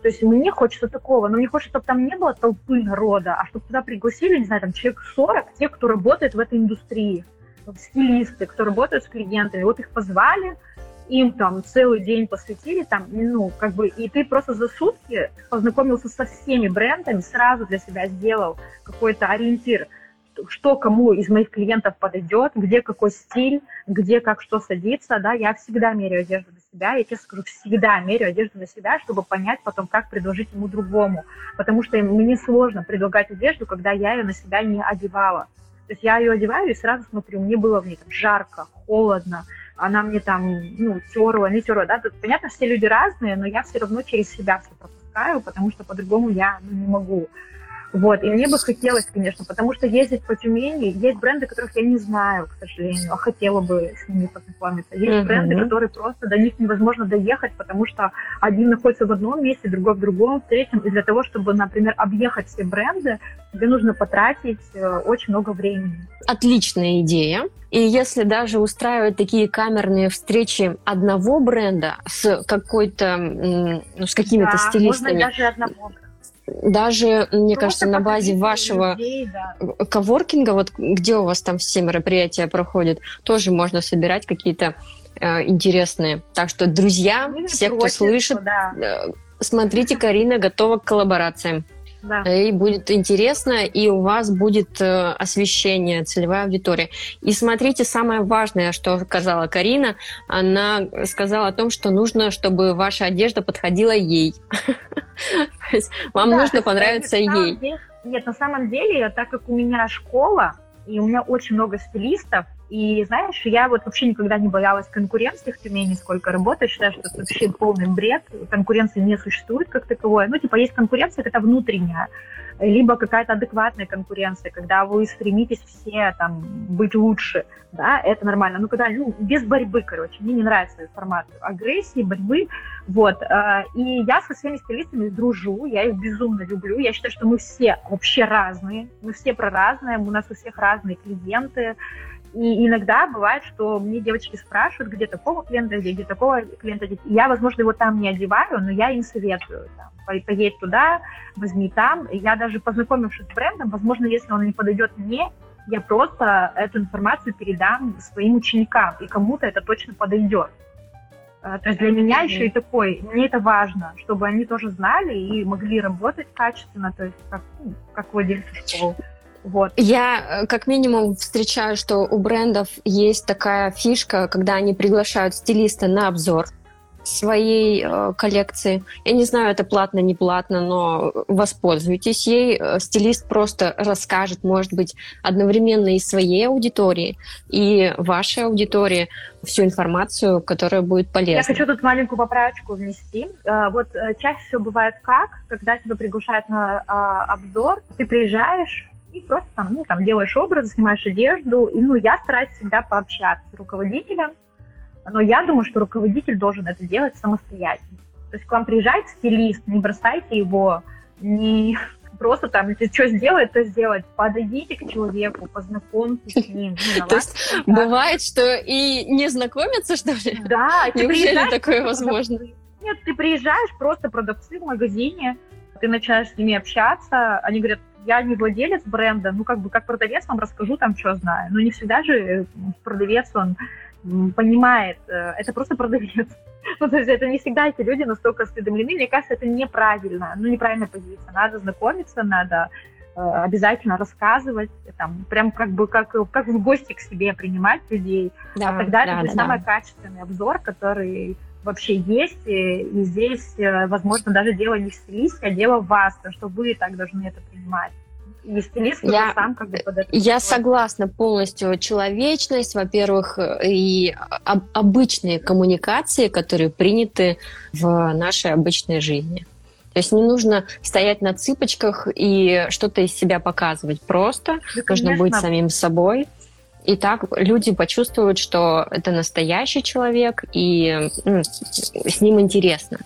То есть мне хочется такого, но мне хочется, чтобы там не было толпы народа, а чтобы туда пригласили, не знаю, там человек 40, тех, кто работает в этой индустрии, стилисты, кто работают с клиентами. Вот их позвали, им там целый день посвятили, там, ну, как бы, и ты просто за сутки познакомился со всеми брендами, сразу для себя сделал какой-то ориентир – что кому из моих клиентов подойдет, где какой стиль, где как что садится, да, я всегда меряю одежду на себя, я честно скажу, всегда меряю одежду на себя, чтобы понять потом, как предложить ему другому, потому что мне сложно предлагать одежду, когда я ее на себя не одевала. То есть я ее одеваю и сразу смотрю, мне было в ней там жарко, холодно, она мне там, ну, терла, не терла, да, Тут, понятно, все люди разные, но я все равно через себя все пропускаю, потому что по-другому я ну, не могу. Вот, и мне бы хотелось, конечно, потому что ездить по Тюмени, есть бренды, которых я не знаю, к сожалению, а хотела бы с ними познакомиться. Есть mm-hmm. бренды, которые просто до них невозможно доехать, потому что один находится в одном месте, другой в другом, в третьем. И для того, чтобы, например, объехать все бренды, тебе нужно потратить э, очень много времени. Отличная идея. И если даже устраивать такие камерные встречи одного бренда с какой-то, ну, с какими-то да, стилистами, можно даже одного бренда даже, мне Просто кажется, на базе вашего людей, да. коворкинга, вот где у вас там все мероприятия проходят, тоже можно собирать какие-то э, интересные. Так что, друзья, все, кто слышит, да. э, смотрите, Карина готова к коллаборациям. Да. И будет интересно, и у вас будет э, освещение, целевая аудитория. И смотрите, самое важное, что сказала Карина, она сказала о том, что нужно, чтобы ваша одежда подходила ей. Вам нужно понравиться ей. Нет, на самом деле, так как у меня школа, и у меня очень много стилистов, и знаешь, я вот вообще никогда не боялась конкуренции в Тюмени, сколько работаю. Считаю, что это вообще полный бред. Конкуренции не существует как таковой. Ну, типа, есть конкуренция, это внутренняя. Либо какая-то адекватная конкуренция, когда вы стремитесь все там быть лучше. Да, это нормально. Ну, когда, ну, без борьбы, короче. Мне не нравится формат агрессии, борьбы. Вот. Э, и я со всеми стилистами дружу, я их безумно люблю. Я считаю, что мы все вообще разные. Мы все про разное, у нас у всех разные клиенты и иногда бывает, что мне девочки спрашивают, где такого клиента, где, где такого клиента. Я, возможно, его там не одеваю, но я им советую. Там, поедь туда, возьми там. Я даже познакомившись с брендом, возможно, если он не подойдет мне, я просто эту информацию передам своим ученикам, и кому-то это точно подойдет. А, то есть для меня еще и такой, мне это важно, чтобы они тоже знали и могли работать качественно, то есть как, ну, как владельцы школы. Вот. Я э, как минимум встречаю, что у брендов есть такая фишка, когда они приглашают стилиста на обзор своей э, коллекции. Я не знаю, это платно, не платно, но воспользуйтесь ей. Э, стилист просто расскажет, может быть, одновременно и своей аудитории, и вашей аудитории всю информацию, которая будет полезна. Я хочу тут маленькую поправочку внести. Э, вот чаще всего бывает как, когда тебя приглашают на обзор, ты приезжаешь, и просто там, ну, там делаешь образ, снимаешь одежду. И, ну, я стараюсь всегда пообщаться с руководителем, но я думаю, что руководитель должен это делать самостоятельно. То есть к вам приезжает стилист, не бросайте его, не просто там, если что сделает, то сделать. Подойдите к человеку, познакомьтесь с ним. То есть бывает, что и не знакомятся, что ли? Да. Неужели такое возможно? Нет, ты приезжаешь, просто продавцы в магазине, ты начинаешь с ними общаться, они говорят, я не владелец бренда, ну, как бы, как продавец вам расскажу там, что знаю. Но не всегда же э, продавец, он понимает, э, это просто продавец. Ну, то есть это не всегда эти люди настолько осведомлены. Мне кажется, это неправильно, ну, неправильная позиция. Надо знакомиться, надо э, обязательно рассказывать, там, прям как бы как, как в гости к себе принимать людей. Да, а тогда да, это да, самый да. качественный обзор, который вообще есть, и, и здесь, э, возможно, даже дело не в стилисте, а дело в вас, то, что вы так должны это принимать. И стилист я, сам как бы под это Я согласна полностью. Человечность, во-первых, и об, обычные коммуникации, которые приняты в нашей обычной жизни. То есть не нужно стоять на цыпочках и что-то из себя показывать. Просто да, нужно быть самим собой. И так люди почувствуют, что это настоящий человек, и ну, с ним интересно.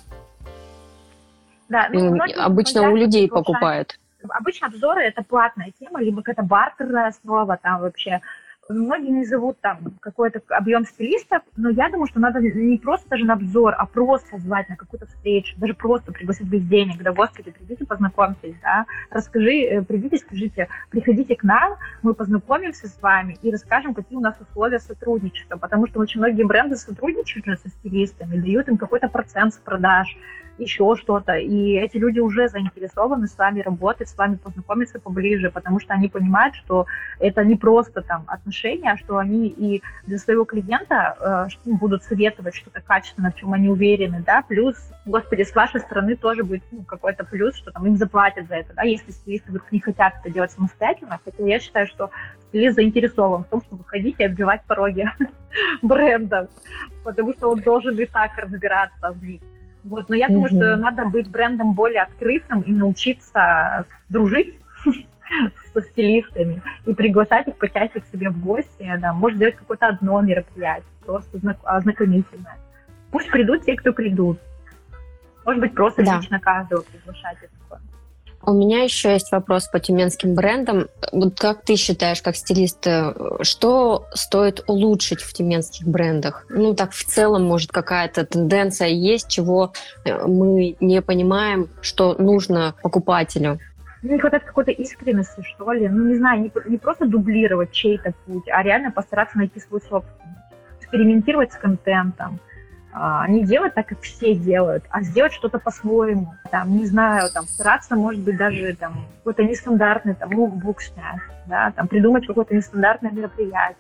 Да, ну, обычно у людей покупают. Обычно обзоры это платная тема, либо какая-то бартерная основа там вообще. Многие не зовут там какой-то объем стилистов, но я думаю, что надо не просто даже на обзор, а просто звать на какую-то встречу, даже просто пригласить без денег, да, господи, придите, познакомьтесь, да, расскажи, э, придите, скажите, приходите к нам, мы познакомимся с вами и расскажем, какие у нас условия сотрудничества, потому что очень многие бренды сотрудничают же со стилистами, дают им какой-то процент с продаж, еще что-то. И эти люди уже заинтересованы с вами работать, с вами познакомиться поближе, потому что они понимают, что это не просто там отношения, а что они и для своего клиента э, будут советовать что-то качественное, в чем они уверены, да, плюс, господи, с вашей стороны тоже будет ну, какой-то плюс, что там им заплатят за это, да, если стилисты вдруг не хотят это делать самостоятельно, хотя я считаю, что стилист заинтересован в том, чтобы ходить и оббивать пороги брендов, потому что он должен и так разбираться в них. Вот, но я думаю, mm что надо быть брендом более открытым и научиться дружить со стилистами и приглашать их почаще к себе в гости, да, может делать какое-то одно мероприятие, просто ознакомительное. Пусть придут те, кто придут. Может быть, просто да. лично каждого приглашать. Это у меня еще есть вопрос по тюменским брендам. Вот как ты считаешь, как стилист, э, что стоит улучшить в тюменских брендах? Ну, так в целом, может, какая-то тенденция есть, чего э, мы не понимаем, что нужно покупателю? не хватает какой-то искренности, что ли. Ну, не знаю, не, не просто дублировать чей-то путь, а реально постараться найти свой собственный. Экспериментировать с контентом, а, не делать так, как все делают, а сделать что-то по-своему. Там, не знаю, там, стараться, может быть, даже там, какой-то нестандартный там, лукбук снять, да, там, придумать какое-то нестандартное мероприятие.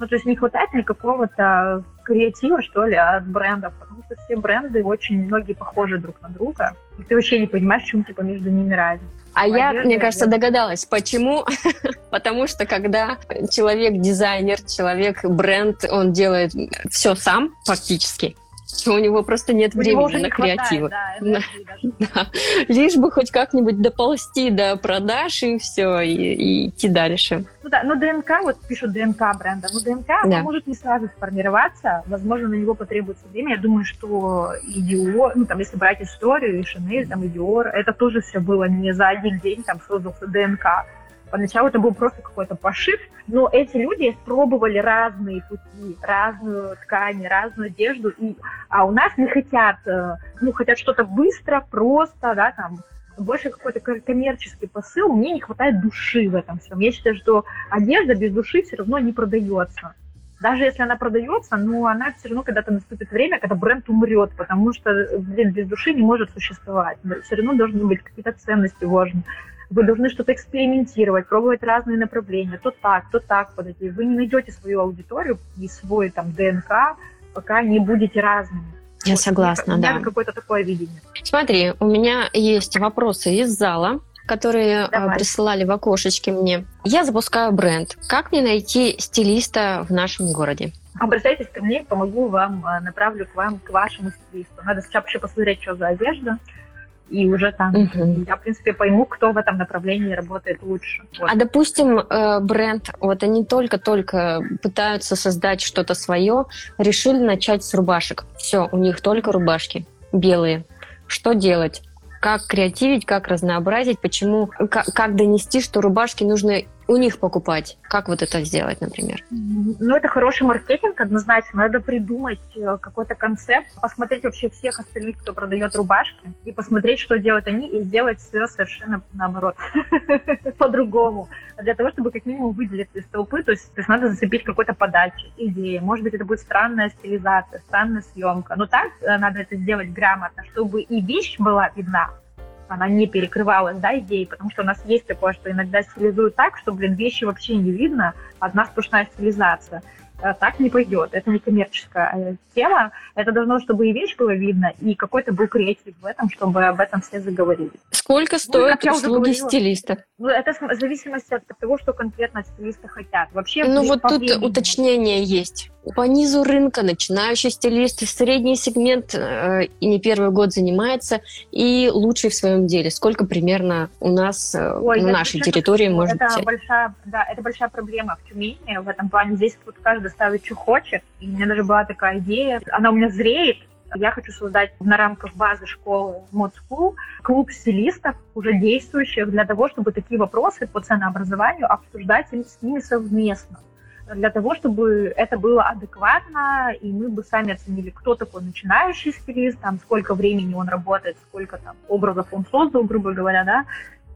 Ну, то есть не хватает мне какого-то креатива, что ли, от брендов, потому что все бренды очень многие похожи друг на друга, и ты вообще не понимаешь, в чем типа между ними разница. А я, мне кажется, догадалась, почему. Потому что когда человек дизайнер, человек бренд, он делает все сам фактически, у него просто нет времени на креативы. Да, да. Лишь бы хоть как-нибудь доползти до продаж и все, и, и идти дальше. Ну да, но ДНК, вот пишут ДНК бренда, но ДНК да. может не сразу сформироваться, возможно, на него потребуется время. Я думаю, что и Dior, ну там, если брать историю, и Шанель, там, и Dior, это тоже все было не за один день, там, создался ДНК. Поначалу это был просто какой-то пошив, но эти люди пробовали разные пути, разную ткань, разную одежду, и, а у нас не хотят, э, ну, хотят что-то быстро, просто, да, там, больше какой-то коммерческий посыл, мне не хватает души в этом всем. Я считаю, что одежда без души все равно не продается. Даже если она продается, но она все равно когда-то наступит время, когда бренд умрет, потому что, блин, без души не может существовать. Все равно должны быть какие-то ценности важные вы должны что-то экспериментировать, пробовать разные направления, то так, то так подойти. Вы не найдете свою аудиторию и свой там ДНК, пока не будете разными. Я вот, согласна, да. какое-то такое видение. Смотри, у меня есть вопросы из зала которые а, Давай. присылали в окошечке мне. Я запускаю бренд. Как мне найти стилиста в нашем городе? Обращайтесь ко мне, помогу вам, а, направлю к вам, к вашему стилисту. Надо сначала еще посмотреть, что за одежда и уже там угу. я, в принципе, пойму, кто в этом направлении работает лучше. Вот. А, допустим, э, бренд, вот они только-только пытаются создать что-то свое, решили начать с рубашек. Все, у них только рубашки белые. Что делать? Как креативить, как разнообразить, почему, как, как донести, что рубашки нужно у них покупать? Как вот это сделать, например? Ну, это хороший маркетинг, однозначно. Надо придумать э, какой-то концепт, посмотреть вообще всех остальных, кто продает рубашки, и посмотреть, что делают они, и сделать все совершенно наоборот, по-другому. Для того, чтобы как минимум выделиться из толпы, то есть, то есть надо зацепить какой-то подачи, идеи. Может быть, это будет странная стилизация, странная съемка. Но так э, надо это сделать грамотно, чтобы и вещь была видна, она не перекрывалась, да, идеей, потому что у нас есть такое, что иногда стилизуют так, что, блин, вещи вообще не видно, одна сплошная стилизация. Э, так не пойдет. Это не коммерческая э, тема. Это должно, чтобы и вещь была видно, и какой-то был креатив в этом, чтобы об этом все заговорили. Сколько стоят ну, услуги стилиста? Ну, это в зависимости от того, что конкретно от стилиста хотят. Вообще, ну вот тут времени. уточнение есть. По низу рынка начинающий стилист, средний сегмент э, и не первый год занимается, и лучший в своем деле. Сколько примерно у нас э, Ой, на нашей территории может это большая, Да, это большая проблема в Тюмени в этом плане. Здесь вот каждый ставит, что хочет. И у меня даже была такая идея. Она у меня зреет. Я хочу создать на рамках базы школы Mod School клуб стилистов, уже действующих, для того, чтобы такие вопросы по ценообразованию обсуждать с ними совместно для того, чтобы это было адекватно, и мы бы сами оценили, кто такой начинающий стилист, там, сколько времени он работает, сколько там образов он создал, грубо говоря, да,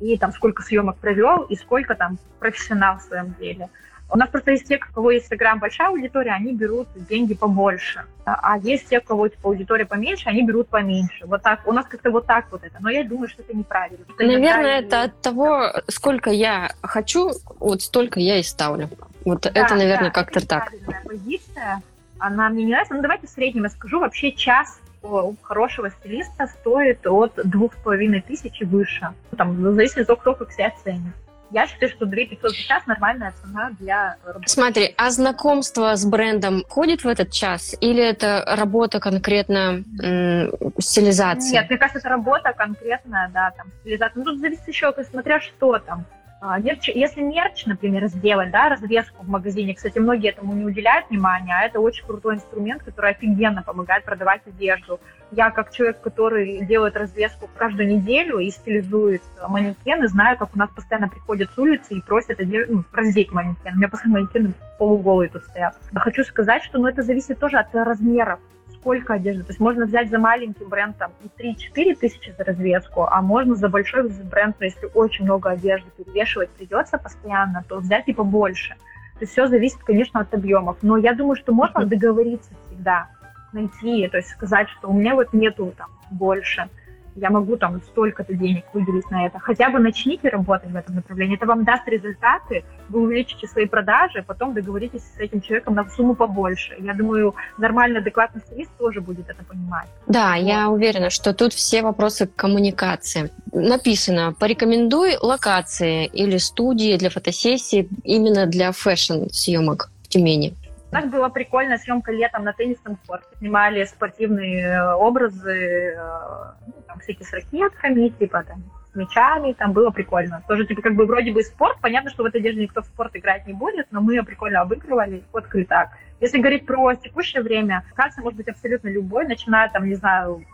и там сколько съемок провел, и сколько там профессионал в своем деле. У нас просто есть те, у кого есть Инстаграм большая аудитория, они берут деньги побольше. А есть те, у кого типа, аудитория поменьше, они берут поменьше. Вот так. У нас как-то вот так вот это. Но я думаю, что это неправильно. Что Наверное, это от того, сколько я хочу, вот столько я и ставлю. Вот да, это, наверное, да, как-то это так. позиция. Она мне не нравится. Ну, давайте в среднем я скажу. Вообще час у хорошего стилиста стоит от двух с половиной тысяч и выше. Там, в зависимости от того, как себя ценит. Я считаю, что 2500 за час нормальная цена для работы. Смотри, а знакомство с брендом входит в этот час? Или это работа конкретно м- стилизации? Нет, мне кажется, это работа конкретная, да, там, стилизация. Ну, тут зависит еще, смотря что там. А, мерч, если мерч, например, сделать, да, развеску в магазине, кстати, многие этому не уделяют внимания, а это очень крутой инструмент, который офигенно помогает продавать одежду. Я, как человек, который делает развеску каждую неделю и стилизует манекены, знаю, как у нас постоянно приходят с улицы и просят одежду, ну, раздеть манекен. У меня постоянно манекены полуголые тут стоят. Хочу сказать, что ну, это зависит тоже от размеров сколько одежды. То есть можно взять за маленький бренд там 3-4 тысячи за развеску, а можно за большой бренд, но если очень много одежды перевешивать придется постоянно, то взять и побольше. То есть все зависит, конечно, от объемов. Но я думаю, что можно договориться всегда, найти, то есть сказать, что у меня вот нету там больше я могу там столько-то денег выделить на это. Хотя бы начните работать в этом направлении. Это вам даст результаты, вы увеличите свои продажи, потом договоритесь с этим человеком на сумму побольше. Я думаю, нормальный, адекватный стилист тоже будет это понимать. Да, вот. я уверена, что тут все вопросы коммуникации. Написано, порекомендуй локации или студии для фотосессии именно для фэшн-съемок в Тюмени. Нас была прикольная съемка летом на теннисном корте. Снимали спортивные э, образы, э, ну, там всякие с ракетками, типа там с мячами, там было прикольно. Тоже, типа, как бы вроде бы спорт, понятно, что в этой одежде никто в спорт играть не будет, но мы ее прикольно обыгрывали, фоткали так. Если говорить про текущее время, кажется, может быть абсолютно любой, начиная там, не знаю,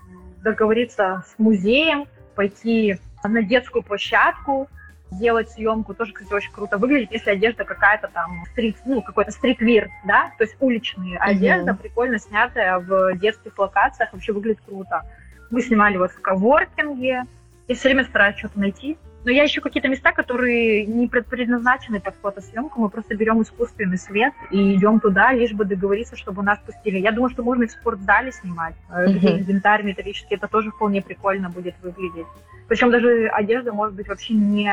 договориться с музеем, пойти на детскую площадку, делать съемку тоже, кстати, очень круто выглядит, если одежда какая-то там стрит, ну, какой-то стритвир, да, то есть уличная mm-hmm. одежда, прикольно снятая в детских локациях, вообще выглядит круто. Мы снимали вот в коворкинге, я все время стараюсь что-то найти, но я ищу какие-то места, которые не предназначены под фотосъемку. Мы просто берем искусственный свет и идем туда, лишь бы договориться, чтобы нас пустили. Я думаю, что можно и в спортзале снимать, mm-hmm. где инвентарь металлический. Это тоже вполне прикольно будет выглядеть. Причем даже одежда может быть вообще не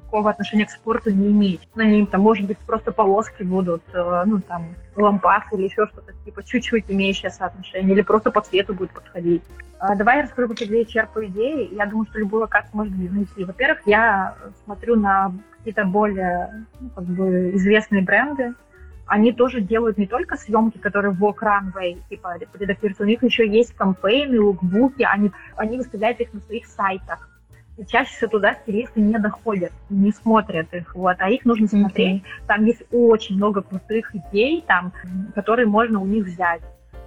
такого отношения к спорту не имеет. На ним там, может быть, просто полоски будут, э, ну, там, лампасы или еще что-то, типа, чуть-чуть имеющее соотношение, или просто по цвету будет подходить. А, давай я расскажу, как я черпаю идеи. Я думаю, что любую локацию можно найти. Во-первых, я смотрю на какие-то более, ну, как бы, известные бренды, они тоже делают не только съемки, которые в Walk Runway, типа редактируются, у них еще есть кампейны, лукбуки, они, они выставляют их на своих сайтах. И чаще всего туда стилисты не доходят, не смотрят их, вот, а их нужно смотреть. Mm-hmm. Там есть очень много крутых идей, там, которые можно у них взять.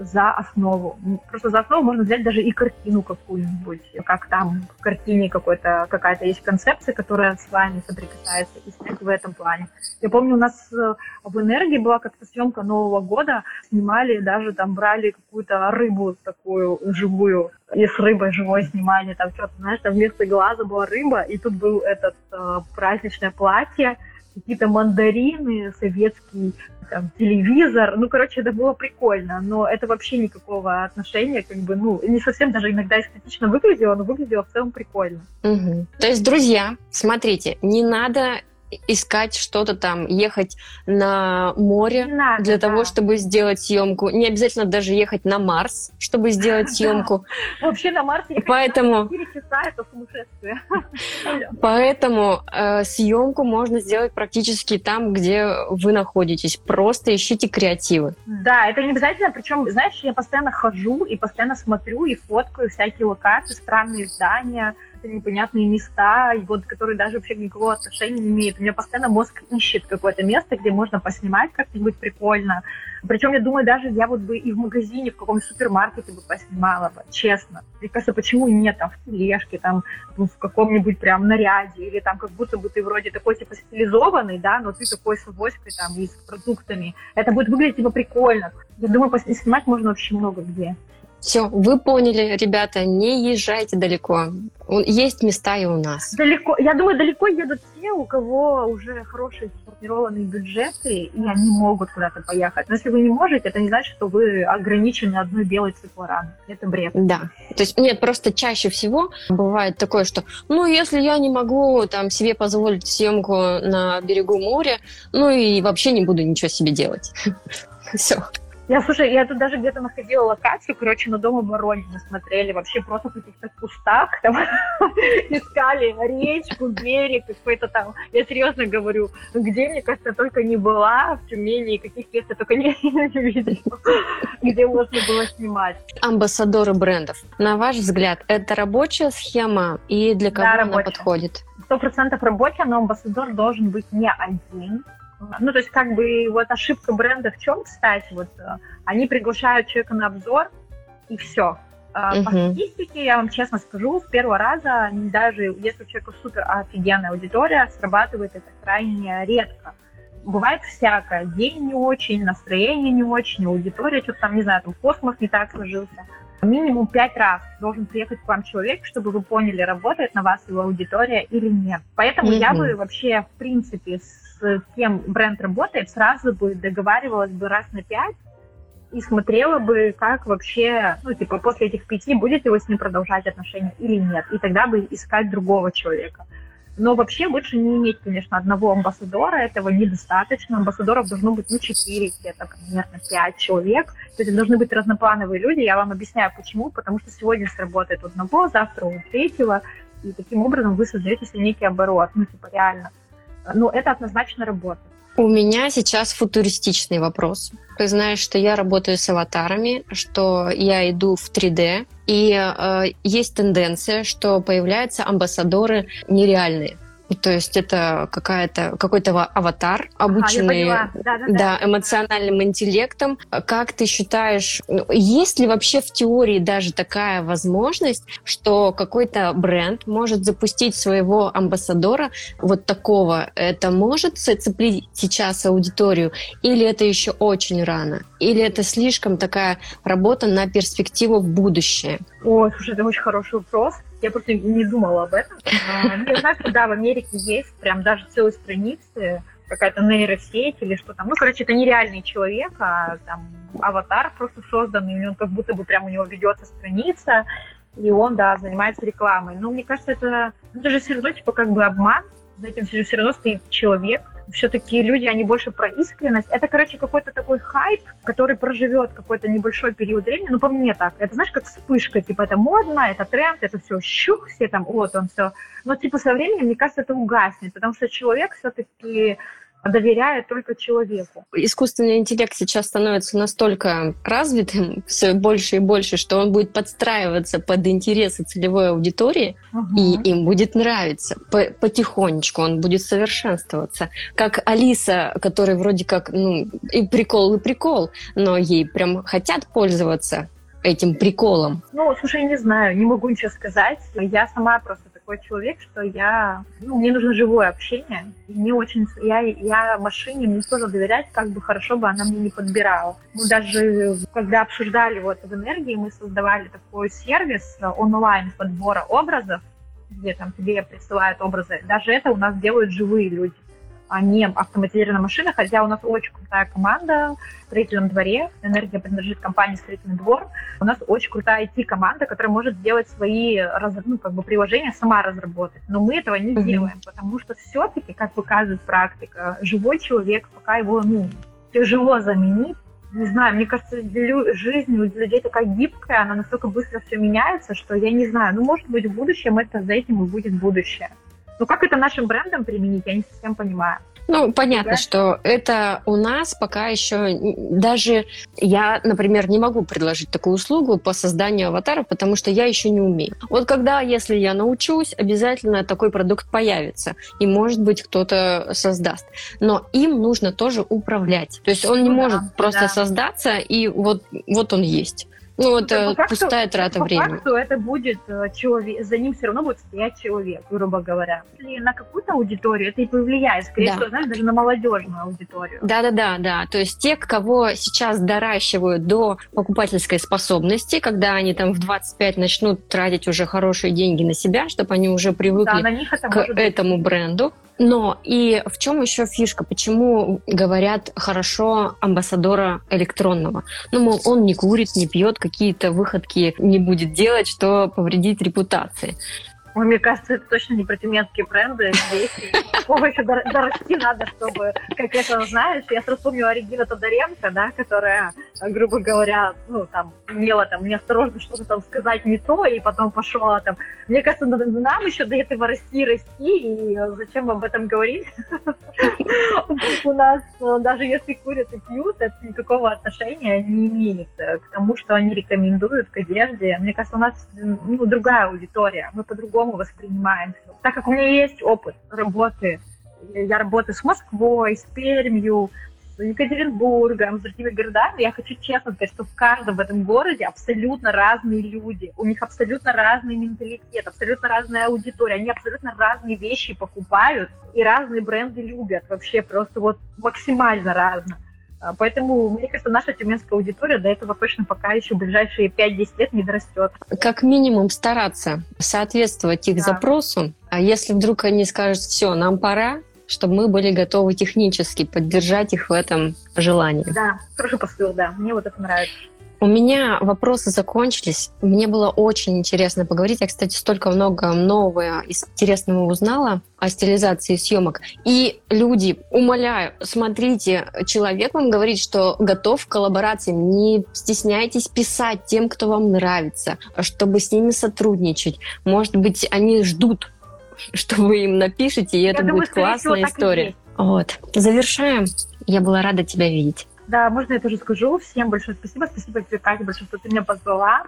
За основу. Просто за основу можно взять даже и картину какую-нибудь, как там в картине какой-то, какая-то есть концепция, которая с вами соприкасается, и снять в этом плане. Я помню, у нас э, в «Энергии» была как-то съемка Нового года, снимали, даже там брали какую-то рыбу такую живую, и с рыбой живой снимали, там что-то, знаешь, там вместо глаза была рыба, и тут был этот э, праздничное платье, какие-то мандарины, советский там, телевизор. Ну, короче, это было прикольно, но это вообще никакого отношения, как бы, ну, не совсем даже иногда эстетично выглядело, но выглядело в целом прикольно. Угу. То есть, друзья, смотрите, не надо искать что-то там, ехать на море надо, для да. того, чтобы сделать съемку. Не обязательно даже ехать на Марс, чтобы сделать съемку. Вообще на Марс Поэтому... 4 часа это сумасшествие. Поэтому э, съемку можно сделать практически там, где вы находитесь. Просто ищите креативы. Да, это не обязательно. Причем, знаешь, я постоянно хожу и постоянно смотрю и фоткаю всякие локации, странные здания, какие-то непонятные места, и вот, которые даже вообще никакого отношения не имеют. У меня постоянно мозг ищет какое-то место, где можно поснимать как-нибудь прикольно. Причем, я думаю, даже я вот бы и в магазине, в каком-то супермаркете бы поснимала бы, честно. Мне кажется, почему нет, там, в тележке, там, в каком-нибудь прям наряде, или там, как будто бы ты вроде такой, типа, стилизованный, да, но ты такой с авоськой, там, и с продуктами. Это будет выглядеть, типа, прикольно. Я думаю, снимать можно вообще много где. Все, вы поняли, ребята, не езжайте далеко. Есть места и у нас. Далеко, я думаю, далеко едут те, у кого уже хорошие сформированные бюджеты, и они могут куда-то поехать. Но если вы не можете, это не значит, что вы ограничены одной белой циклораной. Это бред. Да. То есть нет, просто чаще всего бывает такое, что, ну, если я не могу там себе позволить съемку на берегу моря, ну и вообще не буду ничего себе делать. Все. Я, слушай, я тут даже где-то находила локацию, короче, на дома Воронина смотрели, вообще просто в каких-то кустах там искали речку, берег, какой-то там, я серьезно говорю, где, мне кажется, только не была, в Тюмени, каких мест я только не, не видела, где можно было снимать. Амбассадоры брендов. На ваш взгляд, это рабочая схема и для кого да, она рабочая. подходит? Сто процентов рабочая, но амбассадор должен быть не один, ну, то есть, как бы, вот ошибка бренда в чем, кстати, вот э, они приглашают человека на обзор, и все. Uh-huh. По статистике, я вам честно скажу, с первого раза, даже если у человека супер офигенная аудитория, срабатывает это крайне редко. Бывает всякое. День не очень, настроение не очень, аудитория что-то там, не знаю, там космос не так сложился. Минимум пять раз должен приехать к вам человек, чтобы вы поняли, работает на вас его аудитория или нет. Поэтому mm-hmm. я бы вообще, в принципе, с кем бренд работает, сразу бы договаривалась бы раз на пять и смотрела бы, как вообще, ну, типа, после этих пяти будете вы с ним продолжать отношения или нет, и тогда бы искать другого человека. Но вообще лучше не иметь, конечно, одного амбассадора, этого недостаточно. Амбассадоров должно быть, ну, четыре, где-то, конечно, пять человек. То есть должны быть разноплановые люди. Я вам объясняю, почему. Потому что сегодня сработает одного, завтра у третьего. И таким образом вы создаете себе некий оборот. Ну, типа, реально ну, это однозначно работа. У меня сейчас футуристичный вопрос. Ты знаешь, что я работаю с аватарами, что я иду в 3D, и э, есть тенденция, что появляются амбассадоры нереальные. То есть это какая-то, какой-то аватар, обученный ага, да, да, да. Да, эмоциональным интеллектом. Как ты считаешь, ну, есть ли вообще в теории даже такая возможность, что какой-то бренд может запустить своего амбассадора вот такого? Это может зацепить сейчас аудиторию? Или это еще очень рано? Или это слишком такая работа на перспективу в будущее? О, слушай, это очень хороший вопрос. Я просто не думала об этом. А, я знаю, что да, в Америке есть прям даже целые страницы, какая-то нейросеть или что там. Ну, короче, это нереальный человек, а там аватар просто созданный, он как будто бы прям у него ведется страница, и он, да, занимается рекламой. Но мне кажется, это, это же все равно типа как бы обман, за этим все равно стоит человек, все-таки люди, они больше про искренность. Это, короче, какой-то такой хайп, который проживет какой-то небольшой период времени. Ну, по мне так. Это, знаешь, как вспышка. Типа, это модно, это тренд, это все щух, все там, вот он все. Но, типа, со временем, мне кажется, это угаснет, потому что человек все-таки доверяет только человеку. Искусственный интеллект сейчас становится настолько развитым все больше и больше, что он будет подстраиваться под интересы целевой аудитории, угу. и им будет нравиться. Потихонечку он будет совершенствоваться. Как Алиса, которая вроде как, ну, и прикол, и прикол, но ей прям хотят пользоваться этим приколом? Ну, слушай, не знаю, не могу ничего сказать. Я сама просто такой человек, что я, ну, мне нужно живое общение. Не очень, я, я машине не сложно доверять, как бы хорошо бы она мне не подбирала. Мы даже, когда обсуждали вот в энергии, мы создавали такой сервис онлайн подбора образов, где там тебе присылают образы. Даже это у нас делают живые люди а не автоматизированная машина, хотя у нас очень крутая команда в строительном дворе, энергия принадлежит компании «Строительный двор», у нас очень крутая IT-команда, которая может сделать свои ну, как бы, приложения, сама разработать, но мы этого не mm-hmm. делаем, потому что все-таки, как показывает практика, живой человек, пока его ну, тяжело заменить, не знаю, мне кажется, жизнь у людей такая гибкая, она настолько быстро все меняется, что я не знаю, ну, может быть, в будущем это за этим и будет будущее. Ну, как это нашим брендам применить, я не совсем понимаю. Ну, понятно, да? что это у нас пока еще даже я, например, не могу предложить такую услугу по созданию аватаров, потому что я еще не умею. Вот когда, если я научусь, обязательно такой продукт появится, и, может быть, кто-то создаст. Но им нужно тоже управлять. То есть он не ну, может да, просто да. создаться, и вот, вот он есть. Ну, это пустая факту, трата по времени. По факту это будет э, человек, за ним все равно будет стоять человек, грубо говоря. Если на какую-то аудиторию это и повлияет, скорее да. всего, знаешь, даже на молодежную аудиторию. Да-да-да, да. То есть те, кого сейчас доращивают до покупательской способности, когда они там в 25 начнут тратить уже хорошие деньги на себя, чтобы они уже привыкли да, это к этому бренду, но и в чем еще фишка? Почему говорят хорошо амбассадора электронного? Ну, мол, он не курит, не пьет, какие-то выходки не будет делать, что повредит репутации. Ой, мне кажется, это точно не про бренды. Здесь такого еще дорасти надо, чтобы, как это знаешь, я сразу помню Регина Тодоренко, да, которая, грубо говоря, ну, там, имела там неосторожно что-то там сказать не то, и потом пошла там. Мне кажется, нам еще до этого расти, расти, и зачем об этом говорить? У нас, даже если курят и пьют, это никакого отношения не имеет к тому, что они рекомендуют к одежде. Мне кажется, у нас ну, другая аудитория, мы по-другому по-другому воспринимаем. Так как у меня есть опыт работы, я работаю с Москвой, с Пермью, с Екатеринбургом, с другими городами, я хочу честно сказать, что в каждом в этом городе абсолютно разные люди, у них абсолютно разный менталитет, абсолютно разная аудитория, они абсолютно разные вещи покупают и разные бренды любят, вообще просто вот максимально разно. А, поэтому, мне кажется, наша тюменская аудитория до этого точно пока еще в ближайшие 5-10 лет не дорастет. Как минимум стараться соответствовать их да. запросу. А если вдруг они скажут, все, нам пора, чтобы мы были готовы технически поддержать их в этом желании. Да, хороший посыл, да. Мне вот это нравится. У меня вопросы закончились. Мне было очень интересно поговорить. Я, кстати, столько много нового интересного узнала о стилизации съемок. И люди, умоляю, смотрите, человек вам говорит, что готов к коллаборации. Не стесняйтесь писать тем, кто вам нравится, чтобы с ними сотрудничать. Может быть, они ждут, что вы им напишете, и Я это думаю, будет классная история. Вот. Завершаем. Я была рада тебя видеть. Да, можно я тоже скажу. Всем большое спасибо. Спасибо тебе, Катя, большое, что ты меня позвала.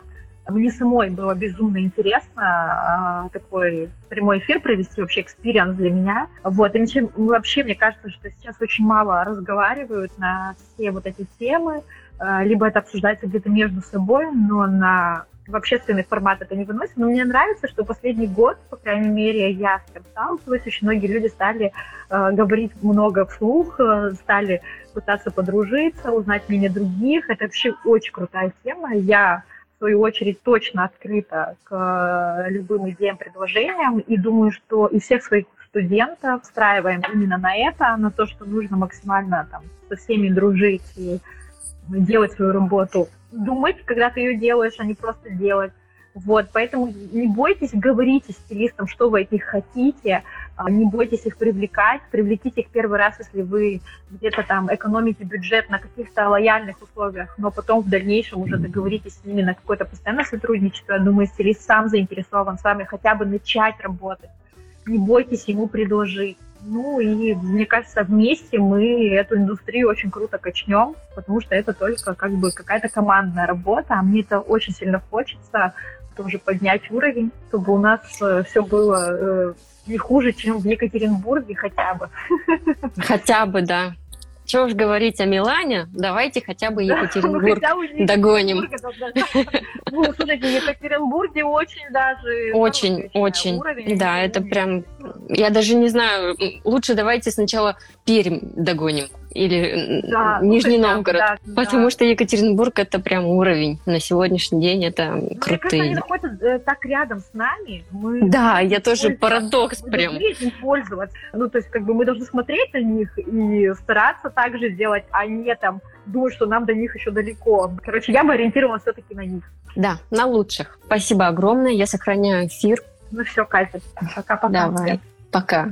Мне самой было безумно интересно э, такой прямой эфир провести, вообще experience для меня. Вот, и вообще мне кажется, что сейчас очень мало разговаривают на все вот эти темы, э, либо это обсуждается где-то между собой, но на в общественный формат это не выносит. Но мне нравится, что последний год, по крайней мере, я с этим сталкиваюсь, очень многие люди стали э, говорить много вслух, стали пытаться подружиться, узнать мнение других. Это вообще очень крутая тема. Я, в свою очередь, точно открыта к любым идеям, предложениям и думаю, что и всех своих студентов встраиваем именно на это, на то, что нужно максимально там, со всеми дружить и делать свою работу думать, когда ты ее делаешь, а не просто делать. Вот, поэтому не бойтесь, говорите стилистам, что вы от них хотите, а, не бойтесь их привлекать, привлеките их первый раз, если вы где-то там экономите бюджет на каких-то лояльных условиях, но потом в дальнейшем уже договоритесь с ними на какое-то постоянное сотрудничество. Я думаю, стилист сам заинтересован с вами хотя бы начать работать. не бойтесь ему предложить. Ну и мне кажется, вместе мы эту индустрию очень круто качнем, потому что это только как бы какая-то командная работа, а мне это очень сильно хочется тоже поднять уровень, чтобы у нас э, все было э, не хуже, чем в Екатеринбурге хотя бы. Хотя бы, да. Чего уж говорить о Милане, давайте хотя бы Екатеринбург ну, догоним. Ну, слушайте, в Екатеринбурге очень даже... Очень, очень. Да, это прям... Я даже не знаю, лучше давайте сначала Пермь догоним или да, Нижний ну, Новгород. Да, потому да. что Екатеринбург это прям уровень. На сегодняшний день это Мне крутые. Кажется, они находятся э, так рядом с нами. Мы да, я тоже парадокс мы прям. Мы пользоваться. Ну, то есть, как бы мы должны смотреть на них и стараться так же сделать, а не там думать, что нам до них еще далеко. Короче, я бы ориентировалась все-таки на них. Да, на лучших. Спасибо огромное. Я сохраняю эфир. Ну все, Катя. Пока-пока. Давай. Пока.